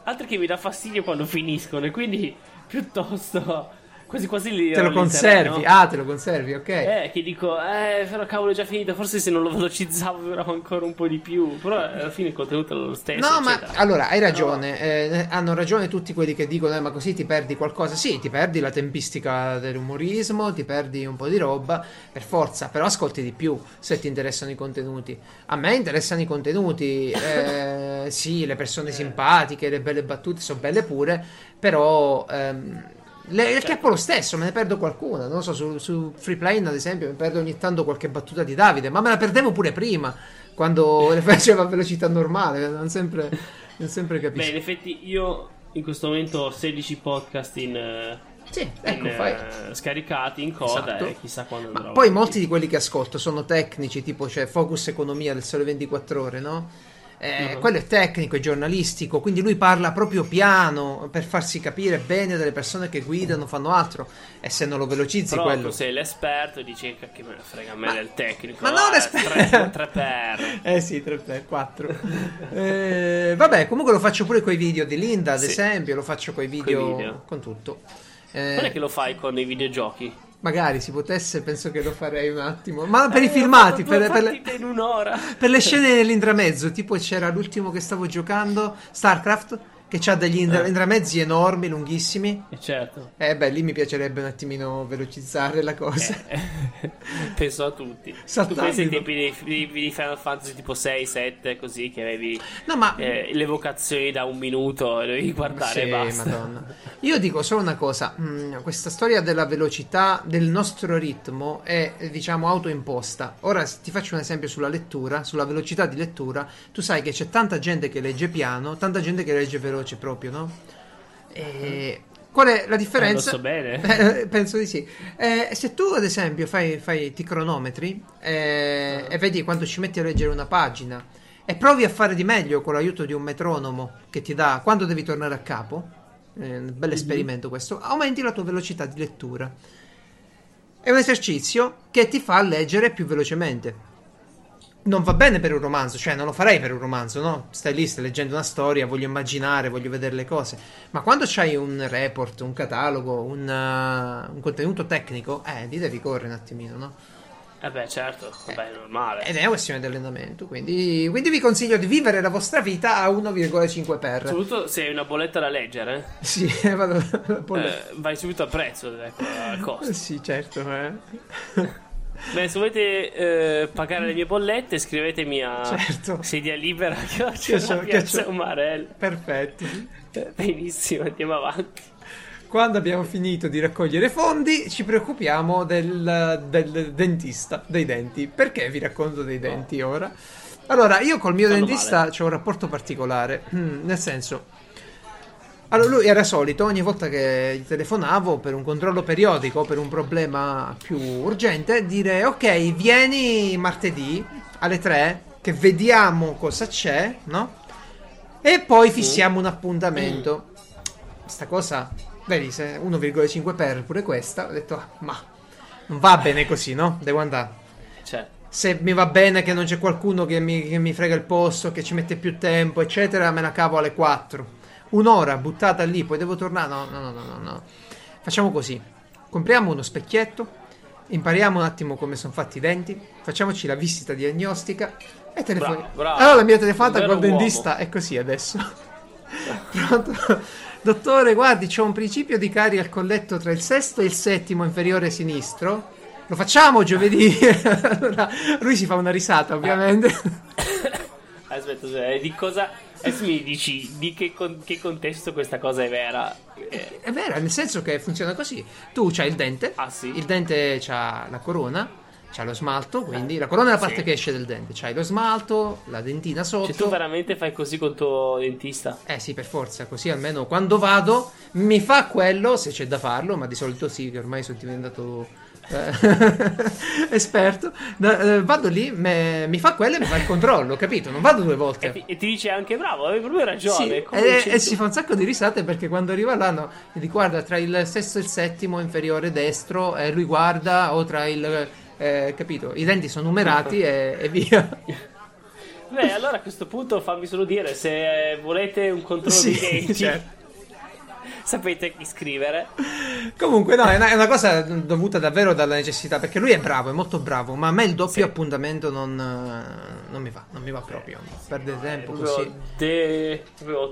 Altri che mi dà fastidio quando finiscono e quindi piuttosto quasi quasi li Te lo conservi. no? Ah, te lo conservi, ok. Eh, che dico, eh, però cavolo è già finito, forse se non lo velocizzavo durava ancora un po' di più, però alla fine il contenuto è lo stesso. No, ma eccetera. allora hai ragione. eh, hanno ragione tutti quelli che dicono: eh, ma così ti perdi qualcosa. Sì, ti perdi la tempistica dell'umorismo, ti perdi un po' di roba per forza, però ascolti di più se ti interessano i contenuti. A me interessano i contenuti, eh, sì, le persone simpatiche, le belle battute sono belle pure, però. ehm, le, il chiappo lo stesso, me ne perdo qualcuna. Non so, su, su Free Plane, ad esempio, mi perdo ogni tanto qualche battuta di Davide, ma me la perdevo pure prima, quando le faceva a velocità normale. Non sempre, non sempre Beh, capisco. in effetti io in questo momento ho 16 podcast in, eh, Sì, ecco, in, fai. eh, scaricati in coda Esatto. e chissà quando Ma andrò poi molti di quelli che ascolto sono tecnici, tipo c'è Focus Economia del Sole 24 Ore, no? Eh, Mhm. Quello è tecnico, è giornalistico, quindi lui parla proprio piano per farsi capire bene delle persone che guidano, fanno altro. E se non lo velocizzi, Però quello. tu sei l'esperto dici che che me ne frega a me Ma- del tecnico. ma non eh, l'esperto. 3 per. Eh sì, 3 per 4. eh, vabbè, comunque lo faccio pure con i video di Linda, ad Sì. esempio, lo faccio con i video, video. con tutto. Eh, Non è che lo fai con i videogiochi. Magari si potesse, penso che lo farei un attimo. Ma per Eh, i filmati, per, per le, per le scene nell'intramezzo, tipo c'era l'ultimo che stavo giocando, StarCraft, che ha degli indra- Eh. intramezzi enormi, lunghissimi. Eh, certo. Eh beh, lì mi piacerebbe un attimino velocizzare la cosa. Eh, penso a tutti. Tu Saltando. pensi ai tempi di, di- di Final Fantasy tipo 6, 7, così che avevi No, ma eh, le vocazioni da un minuto e dovevi guardare Sì, e basta. madonna. Io dico solo una cosa, mm, questa storia della velocità del nostro ritmo è eh, diciamo autoimposta. Ora ti faccio un esempio sulla lettura, sulla velocità di lettura, tu sai che c'è tanta gente che legge piano, tanta gente che legge veloce proprio, no? E qual è la differenza? Eh, lo so bene. Eh, penso di sì. Eh, se tu, ad esempio, fai, fai ti cronometri eh, e vedi quando ci metti a leggere una pagina e provi a fare di meglio con l'aiuto di un metronomo che ti dà quando devi tornare a capo, eh, un bel esperimento questo, aumenti la tua velocità di lettura. È un esercizio che ti fa leggere più velocemente. Non va bene per un romanzo, cioè non lo farei per un romanzo, no? Stai lì, stai leggendo una storia, voglio immaginare, voglio vedere le cose. Ma quando c'hai un report, un catalogo, un, uh, un contenuto tecnico, eh, lì devi correre un attimino, no? Eh beh, certo, vabbè, è normale. Ed è una questione di allenamento, quindi, quindi vi consiglio di vivere la vostra vita a 1,5 per. Soprattutto se hai una bolletta da leggere, Sì, vado eh, vai subito a prezzo, ecco, al costo. Sì, certo, eh. Beh, se volete eh, pagare le mie bollette, scrivetemi a Certo. sedia libera che so- piazza Umarell. Perfetto. Benissimo, andiamo avanti. Quando abbiamo finito di raccogliere fondi, ci preoccupiamo del, del dentista, dei denti. Perché vi racconto dei denti ora? Allora, io col mio Fanno dentista ho un rapporto particolare, nel senso... Allora, lui era solito, ogni volta che gli telefonavo per un controllo periodico, per un problema più urgente, dire ok, vieni martedì alle 3, che vediamo cosa c'è, no? E poi fissiamo un appuntamento. Sta cosa, vedi, se 1,5 per pure questa, ho detto, "Ah, ma non va bene così, no? Devo andare. Cioè, Se mi va bene che non c'è qualcuno che mi, che mi frega il posto, che ci mette più tempo, eccetera, me la cavo alle 4. Un'ora buttata lì, poi devo tornare. No, no, no, no, no. Facciamo così: compriamo uno specchietto, impariamo un attimo come sono fatti i denti, facciamoci la visita diagnostica e telefoni. Bravo, bravo. Allora la mia telefonata col dentista è così adesso. Pronto? Dottore, guardi, c'è un principio di cari al colletto tra il sesto e il settimo inferiore sinistro. Lo facciamo giovedì. allora, lui si fa una risata, ovviamente. aspetta, aspetta, di cosa... Adesso mi dici di che, con- che contesto questa cosa è vera. Eh, È vero, nel senso che funziona così. Tu c'hai il dente, Ah, sì? il dente c'ha la corona, c'ha lo smalto, quindi la corona è la parte Sì. che esce del dente. C'hai lo smalto, la dentina Cioè, tu sotto. veramente fai così col tuo dentista? Eh sì, per forza, così almeno quando vado mi fa quello, se c'è da farlo, ma di solito sì, che ormai sono diventato eh, esperto. Da- eh, vado lì, me- mi fa quello e mi fa il controllo, capito? Non vado due E volte. ti, e ti dice anche bravo, avevi proprio ragione. Sì, e, e si fa un sacco di risate perché quando arriva là no, gli guarda tra il sesto e il settimo inferiore destro e lui guarda o tra il eh, capito i denti sono numerati e, e via Beh, allora a questo punto fammi solo dire, se eh, volete un controllo Sì, dei denti, certo. Sapete chi scrivere. Comunque, no, è una, è una cosa dovuta davvero dalla necessità. Perché lui è bravo, è molto bravo. Ma a me il doppio Sì. appuntamento non, eh, non mi va, non mi va proprio. Perde tempo Proprio così. de-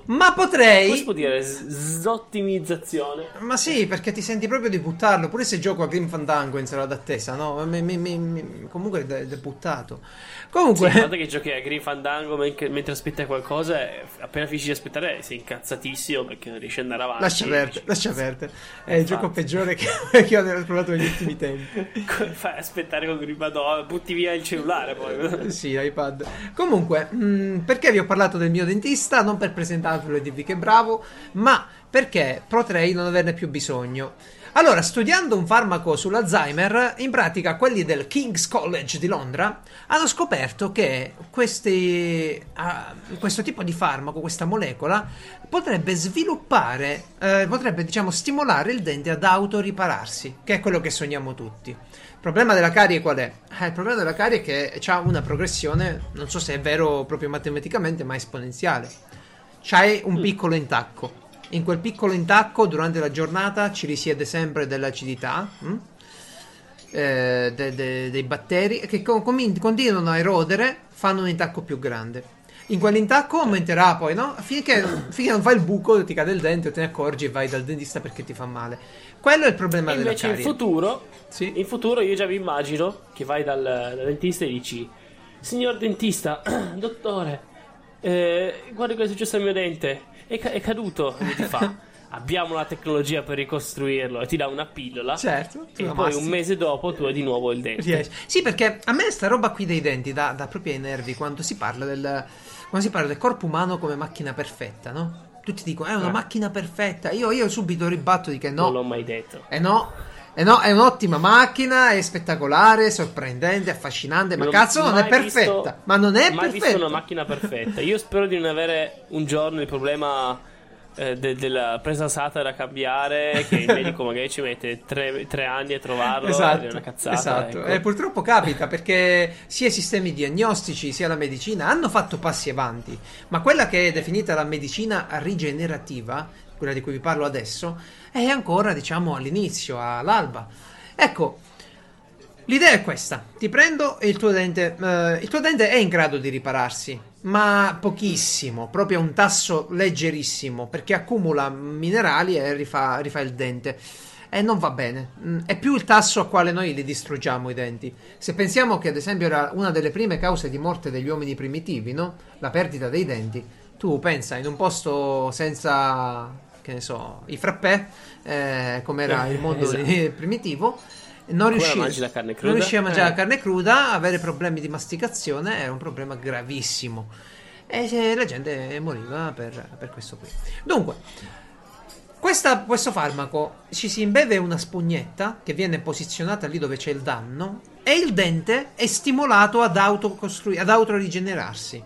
Ma come si potrei. può dire? Zottimizzazione. Ma sì, perché ti senti proprio di buttarlo. Pure se gioco a Grim Fandango in sala d'attesa, no? Mi- mi- mi- comunque è è Sì, Comunque. guarda che giochi a Green Fandango men- mentre aspetti qualcosa, e appena finisci di aspettare sei incazzatissimo perché non riesci ad andare avanti. Lascia perdere, lascia perdere. È il gioco peggiore che, che ho trovato negli ultimi tempi. Fai aspettare con Green Fandango? Butti via il cellulare poi. Sì, iPad. Comunque, mh, perché vi ho parlato del mio dentista? Non per presentarvelo e dirvi che è bravo, ma perché potrei non averne più bisogno. Allora, studiando un farmaco sull'Alzheimer, in pratica quelli del King's College di Londra hanno scoperto che questi, ah, questo tipo di farmaco, questa molecola, potrebbe sviluppare, eh, potrebbe diciamo stimolare il dente ad autoripararsi, che è quello che sogniamo tutti. Il problema della carie qual è? Eh, il problema della carie è che ha una progressione, non so se è vero proprio matematicamente, ma esponenziale. C'hai un piccolo intacco. In quel piccolo intacco, durante la giornata, ci risiede sempre dell'acidità. hm? eh, de- de- dei batteri che co- comin- continuano a erodere, fanno un intacco più grande. In quell'intacco aumenterà poi, no? Finché, finché non fai il buco, ti cade il dente, te ne accorgi e vai dal dentista perché ti fa male. Quello è il problema E della invece in carie. futuro, Sì. in futuro io già vi immagino che vai dal, dal dentista e dici Signor dentista, dottore, eh, guarda cosa è successo al mio dente, è, è caduto. E ti fa, abbiamo la tecnologia per ricostruirlo e ti dà una pillola. Certo, E poi un mese dopo tu hai di nuovo il dente. Riesci. Sì, perché a me sta roba qui dei denti dà, dà proprio ai nervi quando si parla del quando si parla del corpo umano come macchina perfetta, no? Tutti dicono è una Eh. macchina perfetta. Io, io subito ribatto di che Non no. l'ho mai detto. Eh no. Eh no, è un'ottima macchina, è spettacolare, sorprendente, affascinante, ma Non- cazzo non è perfetta. visto- ma non è mai perfetta. visto una macchina perfetta. Io spero di non avere un giorno il problema eh, de- della presa SATA da cambiare, che il medico magari ci mette tre, tre anni a trovarlo, Esatto, è una cazzata. esatto. ecco. E purtroppo capita perché sia i sistemi diagnostici sia la medicina hanno fatto passi avanti, ma quella che è definita la medicina rigenerativa, quella di cui vi parlo adesso, è ancora, diciamo, all'inizio, all'alba. Ecco, l'idea è questa: ti prendo e il tuo dente, eh, il tuo dente è in grado di ripararsi, ma pochissimo, proprio a un tasso leggerissimo, perché accumula minerali e rifà, rifà il dente. E non va bene. Mm, È più il tasso a quale noi li distruggiamo i denti. Se pensiamo che, ad esempio, era una delle prime cause di morte degli uomini primitivi, no? La perdita dei denti. Tu pensa in un posto senza, che ne so, i frappè, eh, come era il mondo Esatto. di- primitivo. Non carne non cruda? riuscivi a mangiare Eh. la carne cruda, avere problemi di masticazione era un problema gravissimo. E se- la gente moriva per, per questo qui. Dunque, questa- questo farmaco ci si imbeve una spugnetta che viene posizionata lì dove c'è il danno e il dente è stimolato ad, autocostrui- ad autorigenerarsi.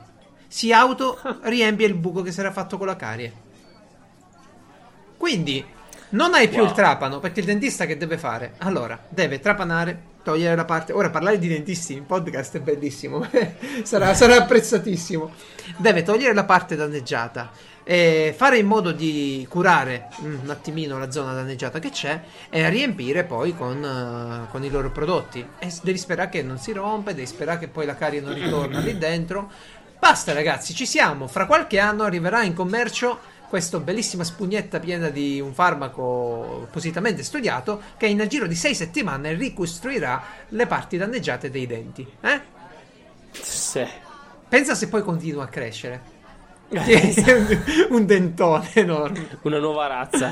Si auto riempie il buco che si era fatto con la carie. Quindi non hai più Wow. il trapano perché il dentista che deve fare? Allora, deve trapanare, togliere la parte. Ora parlare di dentisti in podcast è bellissimo, sarà, sarà apprezzatissimo. Deve togliere la parte danneggiata e fare in modo di curare mm, un attimino la zona danneggiata che c'è e riempire poi con, eh, con i loro prodotti. E devi sperare che non si rompe, devi sperare che poi la carie non ritorna lì dentro. Basta ragazzi, ci siamo. Fra qualche anno arriverà in commercio questa bellissima spugnetta piena di un farmaco appositamente studiato che in giro di 6 settimane ricostruirà le parti danneggiate dei denti. Eh? Sì. Pensa se poi continua a crescere. Eh, un dentone enorme. Una nuova razza.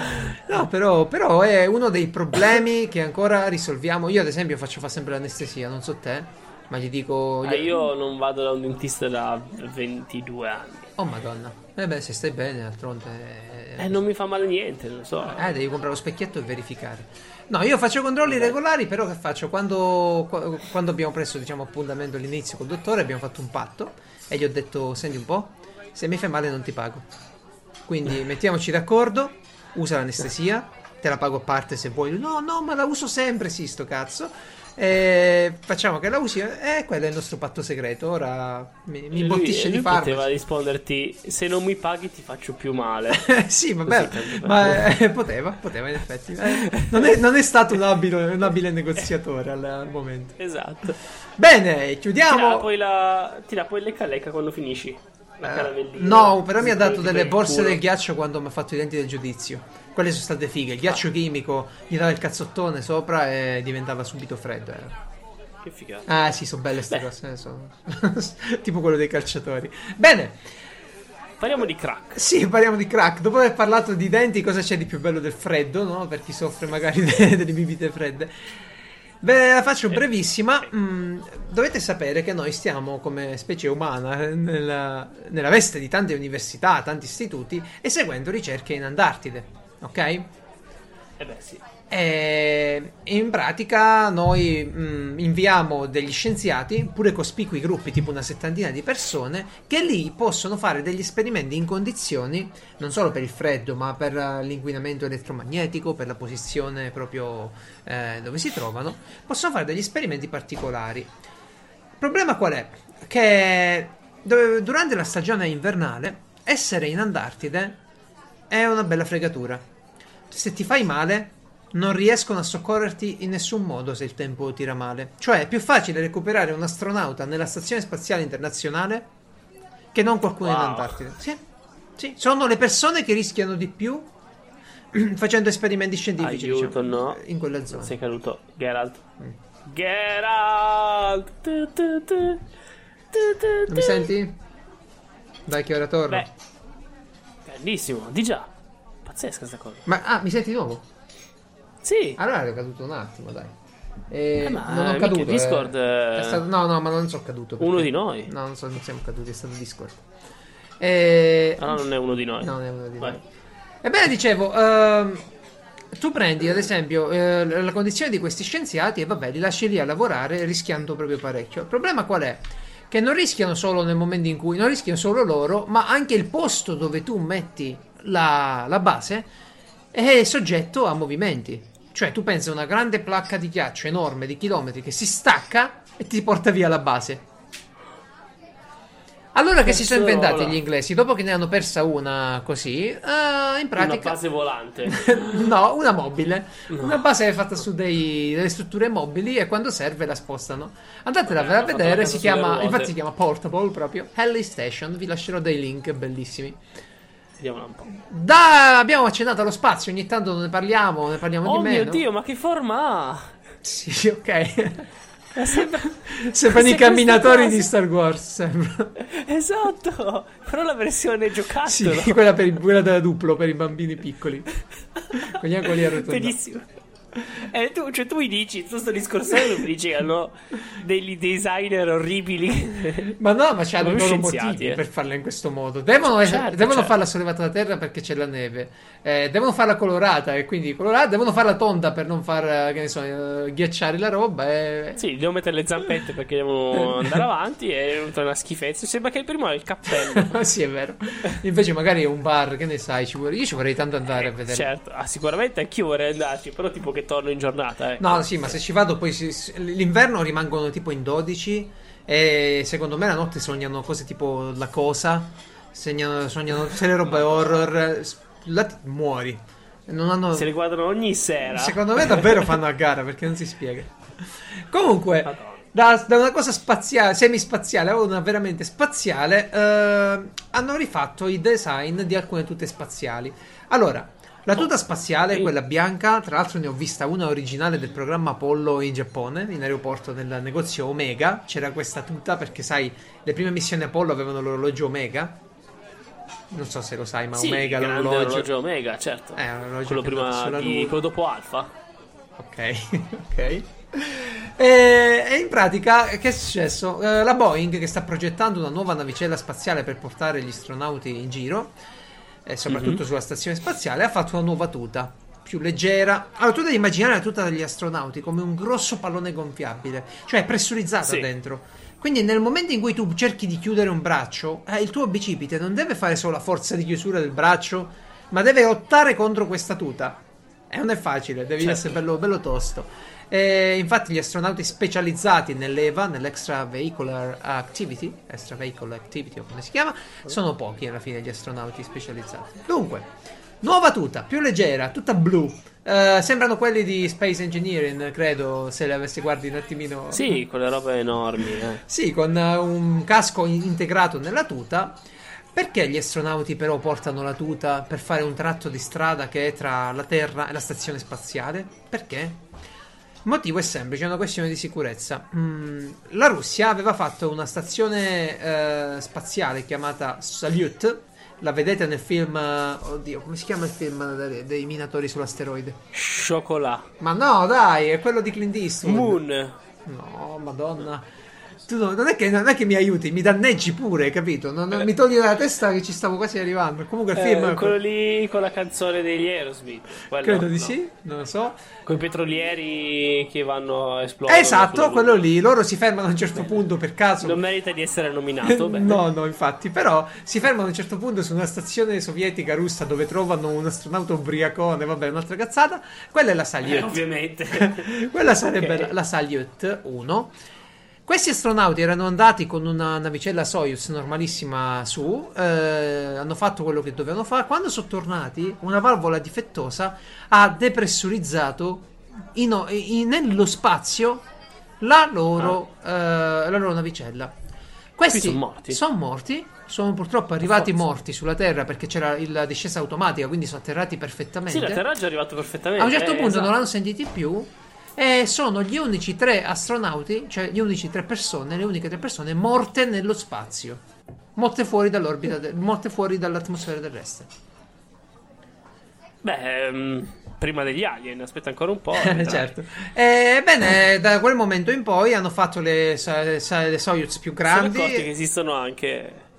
No, però, però è uno dei problemi che ancora risolviamo. Io, ad esempio, faccio fa sempre l'anestesia, non so te, ma gli dico. Ah, io non vado da un dentista da 22 anni. Oh, madonna. Eh beh, se stai bene, d'altronde. Eh, non mi fa male niente, non so. Eh, devi comprare lo specchietto e verificare. No, io faccio controlli regolari, però che faccio? Quando, qua- quando abbiamo preso, diciamo, appuntamento all'inizio col dottore, abbiamo fatto un patto e gli ho detto, senti un po', se mi fai male non ti pago. Quindi mettiamoci d'accordo, usa l'anestesia, te la pago a parte se vuoi. No, no, ma la uso sempre, sì, sto cazzo. E facciamo che la usi, e quello è il nostro patto segreto. Ora mi, mi Lui- imbottisce lui di poteva farmaci. risponderti: Se non mi paghi, ti faccio più male. sì, vabbè, ma eh, poteva, poteva in effetti. Eh, non, è, non è stato un abile, un abile negoziatore al, al momento. esatto. Bene, chiudiamo. poi, la... ti dà poi lecca lecca quando finisci. Eh, no, però mi ha dato delle borse del ghiaccio quando mi ha fatto i denti del giudizio. Quelle sono state fighe. Il ghiaccio Ah. chimico gli dava il cazzottone sopra e diventava subito freddo. eh. Che figata. Ah, sì, sono belle queste cose. eh, sono- tipo quello dei calciatori. Bene, Parliamo di crack. Sì, parliamo di crack. Dopo aver parlato di denti, cosa c'è di più bello del freddo, no? Per chi soffre magari de- delle bibite fredde. Ve la faccio brevissima. Mm, dovete sapere che noi stiamo come specie umana eh, nella, nella veste di tante università, tanti istituti, eseguendo ricerche in Antartide. Ok? Eh beh, sì. E in pratica noi mh, inviamo degli scienziati, pure cospicui gruppi, tipo una settantina di persone, che lì possono fare degli esperimenti in condizioni, non solo per il freddo, ma per eh, l'inquinamento elettromagnetico, per la posizione proprio eh, dove si trovano, possono fare degli esperimenti particolari. Il problema qual è? Che durante la stagione invernale essere in Antartide è una bella fregatura. Se ti fai male, non riescono a soccorrerti in nessun modo se il tempo tira male. Cioè, è più facile recuperare un astronauta nella Stazione Spaziale Internazionale che non qualcuno in Wow. Antartide. Sì, sì, sono le persone che rischiano di più facendo esperimenti scientifici Aiuto, diciamo, no. in quella zona. Sei caduto. Geralt. Mm. Geralt. Tu, tu, tu. Tu, tu, Non mi senti? Dai che ora torno. Beh. Bellissimo. Di già. Pazzesca sta cosa. Ma ah, mi senti di nuovo? Sì. Allora ero caduto un attimo, dai. Eh, Eh, ma, non ho caduto. eh. Discord, eh, È stato- no, no, ma non sono caduto. Uno di noi. No, non, so, non siamo caduti, è stato Discord. Eh, Ah, no, non è uno di noi. no, non è uno di Vai. noi. Ebbene, dicevo, ehm, tu prendi ad esempio eh, la condizione di questi scienziati e vabbè, li lasci lì a lavorare rischiando proprio parecchio. Il problema qual è? Che non rischiano solo nel momento in cui, non rischiano solo loro, ma anche il posto dove tu metti la, la base è soggetto a movimenti. Cioè, tu pensi a una grande placca di ghiaccio enorme di chilometri che si stacca e ti porta via la base. Allora che si sono inventati ora. gli inglesi, dopo che ne hanno persa una così, eh, in Una pratica... base volante. no, una mobile. Una base fatta su dei- delle strutture mobili e quando serve la spostano. Andatela Vabbè, a vedere, si chiama, infatti si chiama Portable proprio, Helly Station, vi lascerò dei link bellissimi. Vediamola un po'. Da, abbiamo accennato allo spazio, ogni tanto ne parliamo, ne parliamo Oh di mio meno. dio, ma che forma ha? Sì, ok. Sembra... Sembrano i camminatori di Star Wars, sembra. Esatto, però la versione Sì, giocattolo. quella, per quella da duplo per i bambini piccoli. Con gli angoli arrotondati. Benissimo. Eh, tu, cioè, tu mi dici, tu sto discorso mi dici che hanno degli designer orribili. Ma no, ma c'hanno loro motivi eh. per farla in questo modo. Devono, Certo, devono certo. farla sollevata da terra perché c'è la neve. Eh, devono farla colorata e quindi colorata. Devono farla tonda per non far, eh, che ne so, eh, ghiacciare la roba. E... Sì, devo mettere le zampette perché devono andare avanti e è venuta una schifezza. Sembra che il primo è il cappello. sì, è vero. Invece magari è un bar, che ne sai, ci vuole- io ci vorrei tanto andare a vedere. certo, ah, sicuramente anch'io vorrei andarci, però tipo che torno in giornata. Eh. No, sì, ma se ci vado poi si- l'inverno rimangono tipo in 12 e secondo me la notte sognano cose tipo la cosa, sognano, sognano tutte le robe horror, là ti muori. Non hanno... Se le guardano ogni sera. Secondo me davvero fanno a gara perché non si spiega. Comunque, da, da una cosa spaziale, semispaziale a una veramente spaziale, eh, hanno rifatto i design di alcune tute spaziali. Allora, la tuta spaziale, sì. quella bianca, tra l'altro ne ho vista una originale del programma Apollo in Giappone, in aeroporto nel negozio Omega. C'era questa tuta perché, sai, le prime missioni Apollo avevano l'orologio Omega. Non so se lo sai, ma Sì, Omega, l'orologio. orologio Omega, certo. Eh, un orologio quello prima di quello dopo Alfa. Ok, ok. E, e in pratica che è successo? Eh, la Boeing che sta progettando una nuova navicella spaziale per portare gli astronauti in giro, e soprattutto Mhm. sulla stazione spaziale, ha fatto una nuova tuta più leggera. Allora tu devi immaginare la tuta degli astronauti come un grosso pallone gonfiabile, cioè pressurizzata Sì. dentro. Quindi nel momento in cui tu cerchi di chiudere un braccio, eh, il tuo bicipite non deve fare solo la forza di chiusura del braccio, ma deve lottare contro questa tuta. E non è facile, devi Certo. essere bello, bello tosto. E infatti gli astronauti specializzati nell'EVA, nell'Extra Vehicular Activity, Extra Vehicular Activity o come si chiama, sono pochi alla fine gli astronauti specializzati. Dunque, nuova tuta, più leggera, tutta blu. Eh, sembrano quelli di Space Engineering, credo, se le avessi guardi un attimino. Sì, quelle robe enormi. Eh. Sì, con eh, un casco in- integrato nella tuta. Perché gli astronauti però portano la tuta per fare un tratto di strada che è tra la Terra e la stazione spaziale? Perché? Il motivo è semplice, è una questione di sicurezza. Mm, la Russia aveva fatto una stazione eh, spaziale chiamata Salyut. La vedete nel film. Oddio, come si chiama il film dei, dei minatori sull'asteroide? Chocolat. Ma no, dai, è quello di Clint Eastwood. Moon. No, madonna. Tu no- non, è che, non è che mi aiuti, mi danneggi pure, capito? Non, non mi togli dalla testa che ci stavo quasi arrivando. Comunque il Eh, film. quello lì con la canzone degli Aerosmith. Quello, credo di no. sì, non lo so. Con i petrolieri che vanno a esplodere. esatto, quello lì. Loro si fermano a un certo punto per caso. Non merita di essere nominato. No, no, infatti, però si fermano a un certo punto su una stazione sovietica russa dove trovano un astronauta ubriacone, vabbè, un'altra cazzata. Quella è la Eh, Salyut. ovviamente. Quella sarebbe Ok. la, la Salyut 1. Questi astronauti erano andati con una navicella Soyuz normalissima su, eh, hanno fatto quello che dovevano fare. Quando sono tornati, una valvola difettosa ha depressurizzato in- in- nello spazio la loro, eh, la loro navicella. Questi Qui son morti. Sono morti, sono purtroppo arrivati forza. morti sulla Terra perché c'era la discesa automatica, quindi sono atterrati perfettamente. sì, l'atterraggio è arrivato perfettamente. A un certo eh, punto esatto. non l'hanno sentiti più. E sono gli unici tre astronauti, cioè gli unici tre persone, le uniche tre persone morte nello spazio. Morte fuori dall'orbita, de- morte fuori dall'atmosfera terrestre. Beh, ehm, prima degli alien, aspetta ancora un po'. Eh, certo. Ebbene, da quel momento in poi hanno fatto le, sa- le Soyuz più Sono accorti grandi. che esistono anche.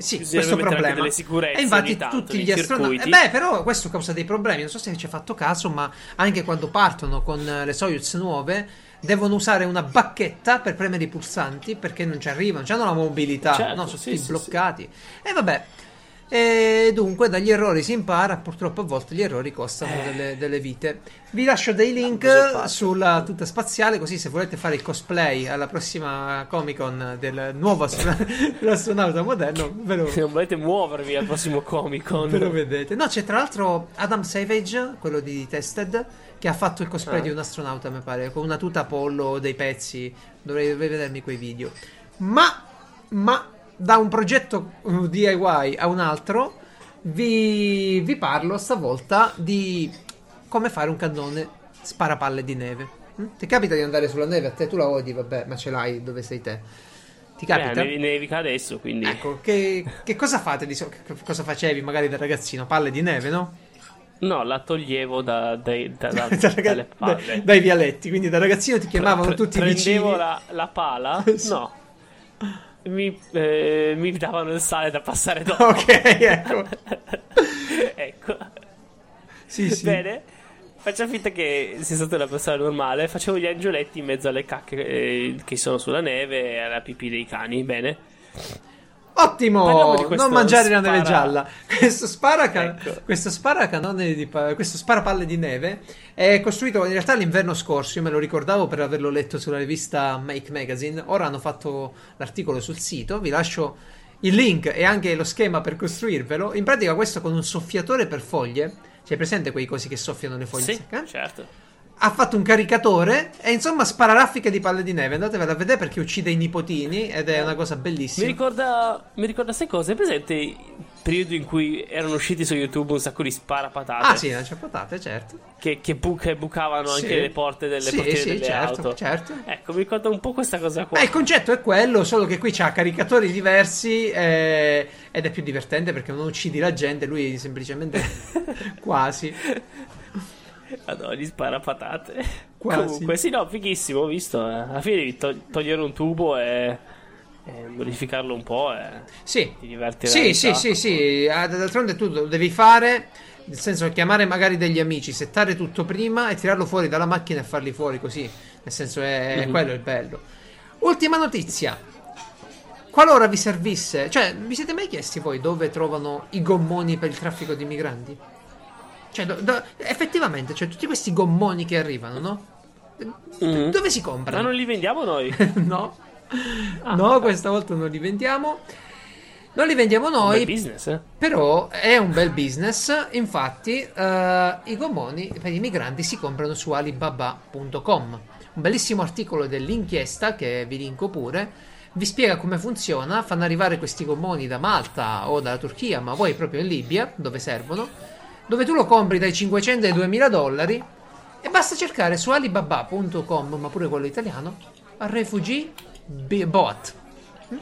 Sì, questo problema. E infatti tanto tutti gli astronauti. Eh beh, però questo causa dei problemi. Non so se ci hai fatto caso, ma anche quando partono con le Soyuz nuove. Devono usare una bacchetta per premere i pulsanti perché non ci arrivano, non hanno la mobilità, Certo, no, sono sì, tutti sì, bloccati. E vabbè, E dunque dagli errori si impara, purtroppo a volte gli errori costano Eh. delle, delle vite. Vi lascio dei link sulla tuta spaziale, così se volete fare il cosplay alla prossima Comic Con del nuovo astro- dell'astronauta moderno, ve lo, Se non volete muovervi al prossimo Comic Con. ve lo vedete. No, c'è tra l'altro Adam Savage, quello di Tested, che ha fatto il cosplay Ah. di un astronauta, mi pare, con una tuta pollo, dei pezzi. Dovrei, dovrei vedermi quei video. Ma, ma da un progetto DIY a un altro, vi, vi parlo stavolta di come fare un cannone sparapalle di neve. Mm? Ti capita di andare sulla neve? A te tu la odi, vabbè, ma ce l'hai dove sei te. Ti capita? Eh, nevica adesso, quindi. Ecco, che, che cosa fate di so- che cosa facevi magari da ragazzino? Palle di neve, no? No, la toglievo da, dai- da- da- dalle palle. dai- dai vialetti, quindi da ragazzino ti chiamavano Pre- tutti i vicini. Prendevo la, la pala? No. Mi, eh, mi davano il sale da passare dopo. Ok, ecco. ecco. Sì, sì. Bene. Facciamo finta che sia stata una persona normale. Facevo gli angioletti in mezzo alle cacche eh, che sono sulla neve e alla pipì dei cani. Bene. Ottimo! Non mangiare la neve spara- gialla. Questo spara, Ecco. questo spara cannone di pa- questo sparapalle di neve è costruito in realtà l'inverno scorso. Io me lo ricordavo per averlo letto sulla rivista Make Magazine. Ora hanno fatto l'articolo sul sito. Vi lascio il link e anche lo schema per costruirvelo. In pratica, questo con un soffiatore per foglie. C'è presente quei cosi che soffiano le foglie Sì, secche? certo. Ha fatto un caricatore e insomma spara raffiche di palle di neve. Andatevela a vedere perché uccide i nipotini ed è una cosa Mi bellissima. ricorda, mi ricorda sai cosa? È presente il periodo in cui erano usciti su YouTube un sacco di sparapatate Ah, sì, non c'è patate, certo. che, che, bu- che bucavano Sì. anche le porte delle Sì, portiere sì, delle certo, auto. certo. Ecco, mi ricorda un po' questa cosa qua. Beh, il concetto è quello, solo che qui c'ha caricatori diversi eh, ed è più divertente perché non uccidi la gente, lui semplicemente quasi. Madonna, gli spara patate. Quasi. Comunque, sì, no, fighissimo, ho visto. eh. Alla fine devi to- togliere un tubo e, modificarlo un po' e Sì. ti divertirai. Sì, sì, sì, sì, d'altronde tu lo devi fare, nel senso chiamare magari degli amici, settare tutto prima e tirarlo fuori dalla macchina e farli fuori così, nel senso è, Mhm. quello il bello. Ultima notizia. Qualora vi servisse, cioè, vi siete mai chiesti voi dove trovano i gommoni per il traffico di migranti? Cioè, do- do- effettivamente, cioè, tutti questi gommoni che arrivano, no? Mhm. Dove si Ma comprano? non li vendiamo noi? no. Ah. no, questa volta non li vendiamo. Non li vendiamo Un noi, bel business, eh? però è un bel business. Infatti, eh, i gommoni per i migranti si comprano su alibaba.com. Un bellissimo articolo dell'inchiesta che vi linko pure. Vi spiega come funziona. Fanno arrivare questi gommoni da Malta o dalla Turchia, ma poi proprio in Libia, dove servono. Dove tu lo compri dai 500 ai 2000 dollari. E basta cercare su alibaba.com, ma pure quello italiano, refugee bot. Mm?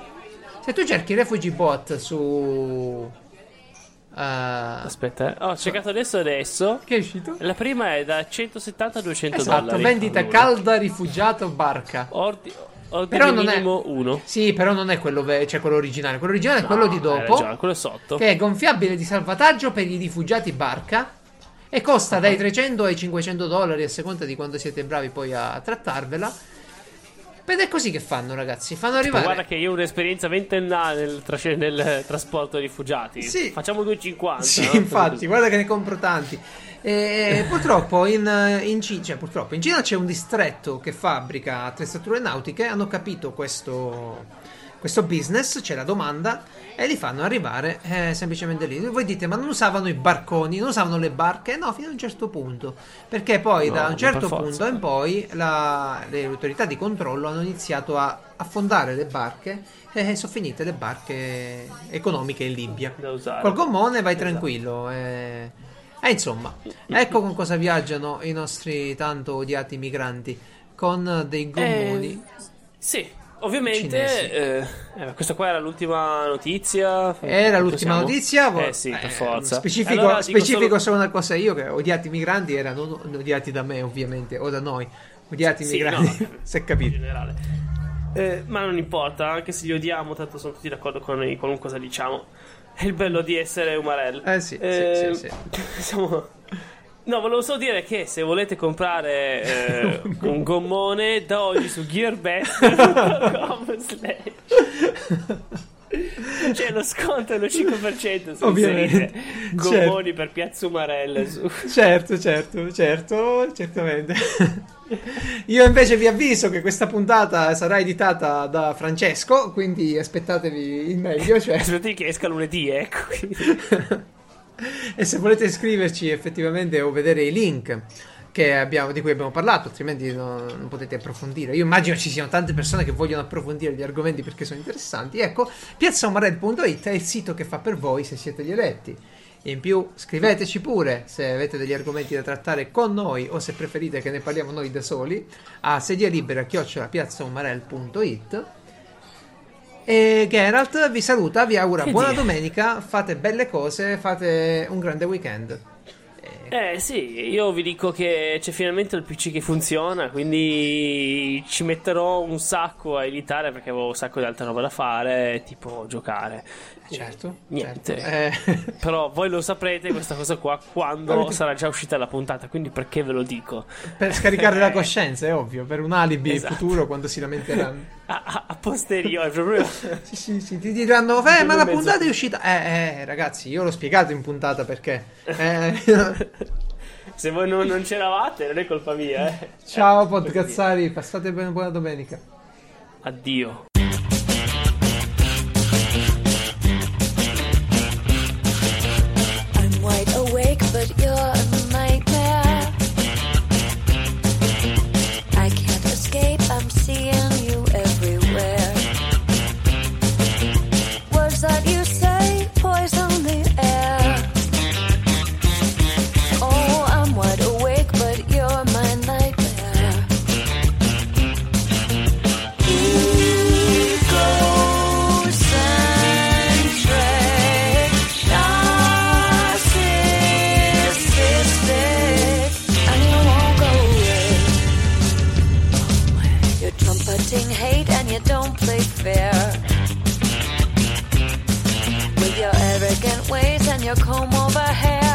Se tu cerchi refugee bot su. eh, Aspetta, eh. ho cercato adesso adesso. che è uscito? La prima è da 170 a 200 Esatto, dollari. vendita Allora. calda rifugiato barca. Ordi- Però non è- 1. Sì, però non è quello, ve- cioè quello originale. Quello originale è quello di dopo. quello è sotto. Che è gonfiabile di salvataggio per i rifugiati barca. E costa dai 300 ai 500 dollari a seconda di quando siete bravi poi a trattarvela. Ed è così che fanno, ragazzi. Fanno arrivare. guarda che io ho un'esperienza ventennale nel, tras- nel trasporto rifugiati. Sì. Facciamo 2,50. Sì, no? infatti, guarda che ne compro tanti. E purtroppo in, in Cina, cioè, purtroppo in Cina c'è un distretto che fabbrica attrezzature nautiche. Hanno capito questo, questo business, c'è la domanda, e li fanno arrivare eh, semplicemente lì. Voi dite, ma non usavano i barconi, non usavano le barche? No, fino a un certo punto. Perché poi No, da un certo forza. punto in poi la- le autorità di controllo hanno iniziato a affondare le barche e sono finite le barche economiche in usare. Col gommone vai Esatto. tranquillo. E... e insomma, ecco con cosa viaggiano i nostri tanto odiati migranti. Con dei gommoni. Eh, sì, ovviamente. Eh, eh, questa qua era l'ultima notizia. Era l'ultima Possiamo- notizia. Eh sì, per eh, forza. Specifico, Allora, specifico solo- solo una cosa io: che odiati i migranti erano odiati da me, ovviamente, o da noi. Odiati i Sì, migranti, no. si è in capito. generale. Eh, ma non importa, anche se li odiamo, tanto sono tutti d'accordo con noi, qualunque cosa diciamo. È il bello di essere umarell. Eh sì, sì, Eh, sì, sì. siamo- No, volevo solo dire che se volete comprare eh, un gommone da oggi su gearbest.com slash c'è lo sconto dello 5% su Ovviamente. gommoni Certo. per Piazza Umarella su. Certo, certo, certo, certamente. Io invece vi avviso che questa puntata sarà editata da Francesco, quindi aspettatevi il meglio. Cioè... Aspetti che esca lunedì, ecco. e se volete iscriverci effettivamente o vedere i link abbiamo- di cui abbiamo parlato, altrimenti no- non potete approfondire. Io immagino ci siano tante persone che vogliono approfondire gli argomenti perché sono interessanti. Ecco, piazzaumarel.it è il sito che fa per voi se siete gli eletti. E in più scriveteci pure se avete degli argomenti da trattare con noi o se preferite che ne parliamo noi da soli a sedia libera piazzaumarel.it e Geralt vi saluta, vi augura Che buona dire? domenica, fate belle cose, fate un grande weekend. Eh, sì, io vi dico che c'è finalmente il PC che funziona, quindi ci metterò un sacco a editare perché avevo un sacco di altre robe da fare, tipo giocare. Certo. Niente. certo. Eh, Però voi lo saprete questa cosa qua quando sarà già uscita la puntata, quindi perché ve lo dico? per scaricare la coscienza, è ovvio, per un alibi Esatto. futuro quando si lamenteranno. A, a, a posteriori, proprio. Sì, sì, sì, ti diranno, eh, ma la mezzo. puntata è uscita. Eh, eh, ragazzi, io l'ho spiegato in puntata perché. Eh, Se voi non, non c'eravate, non è colpa mia, eh. ciao, Eh, podcazzari, passate bene, buona domenica. Addio. Your comb over hair.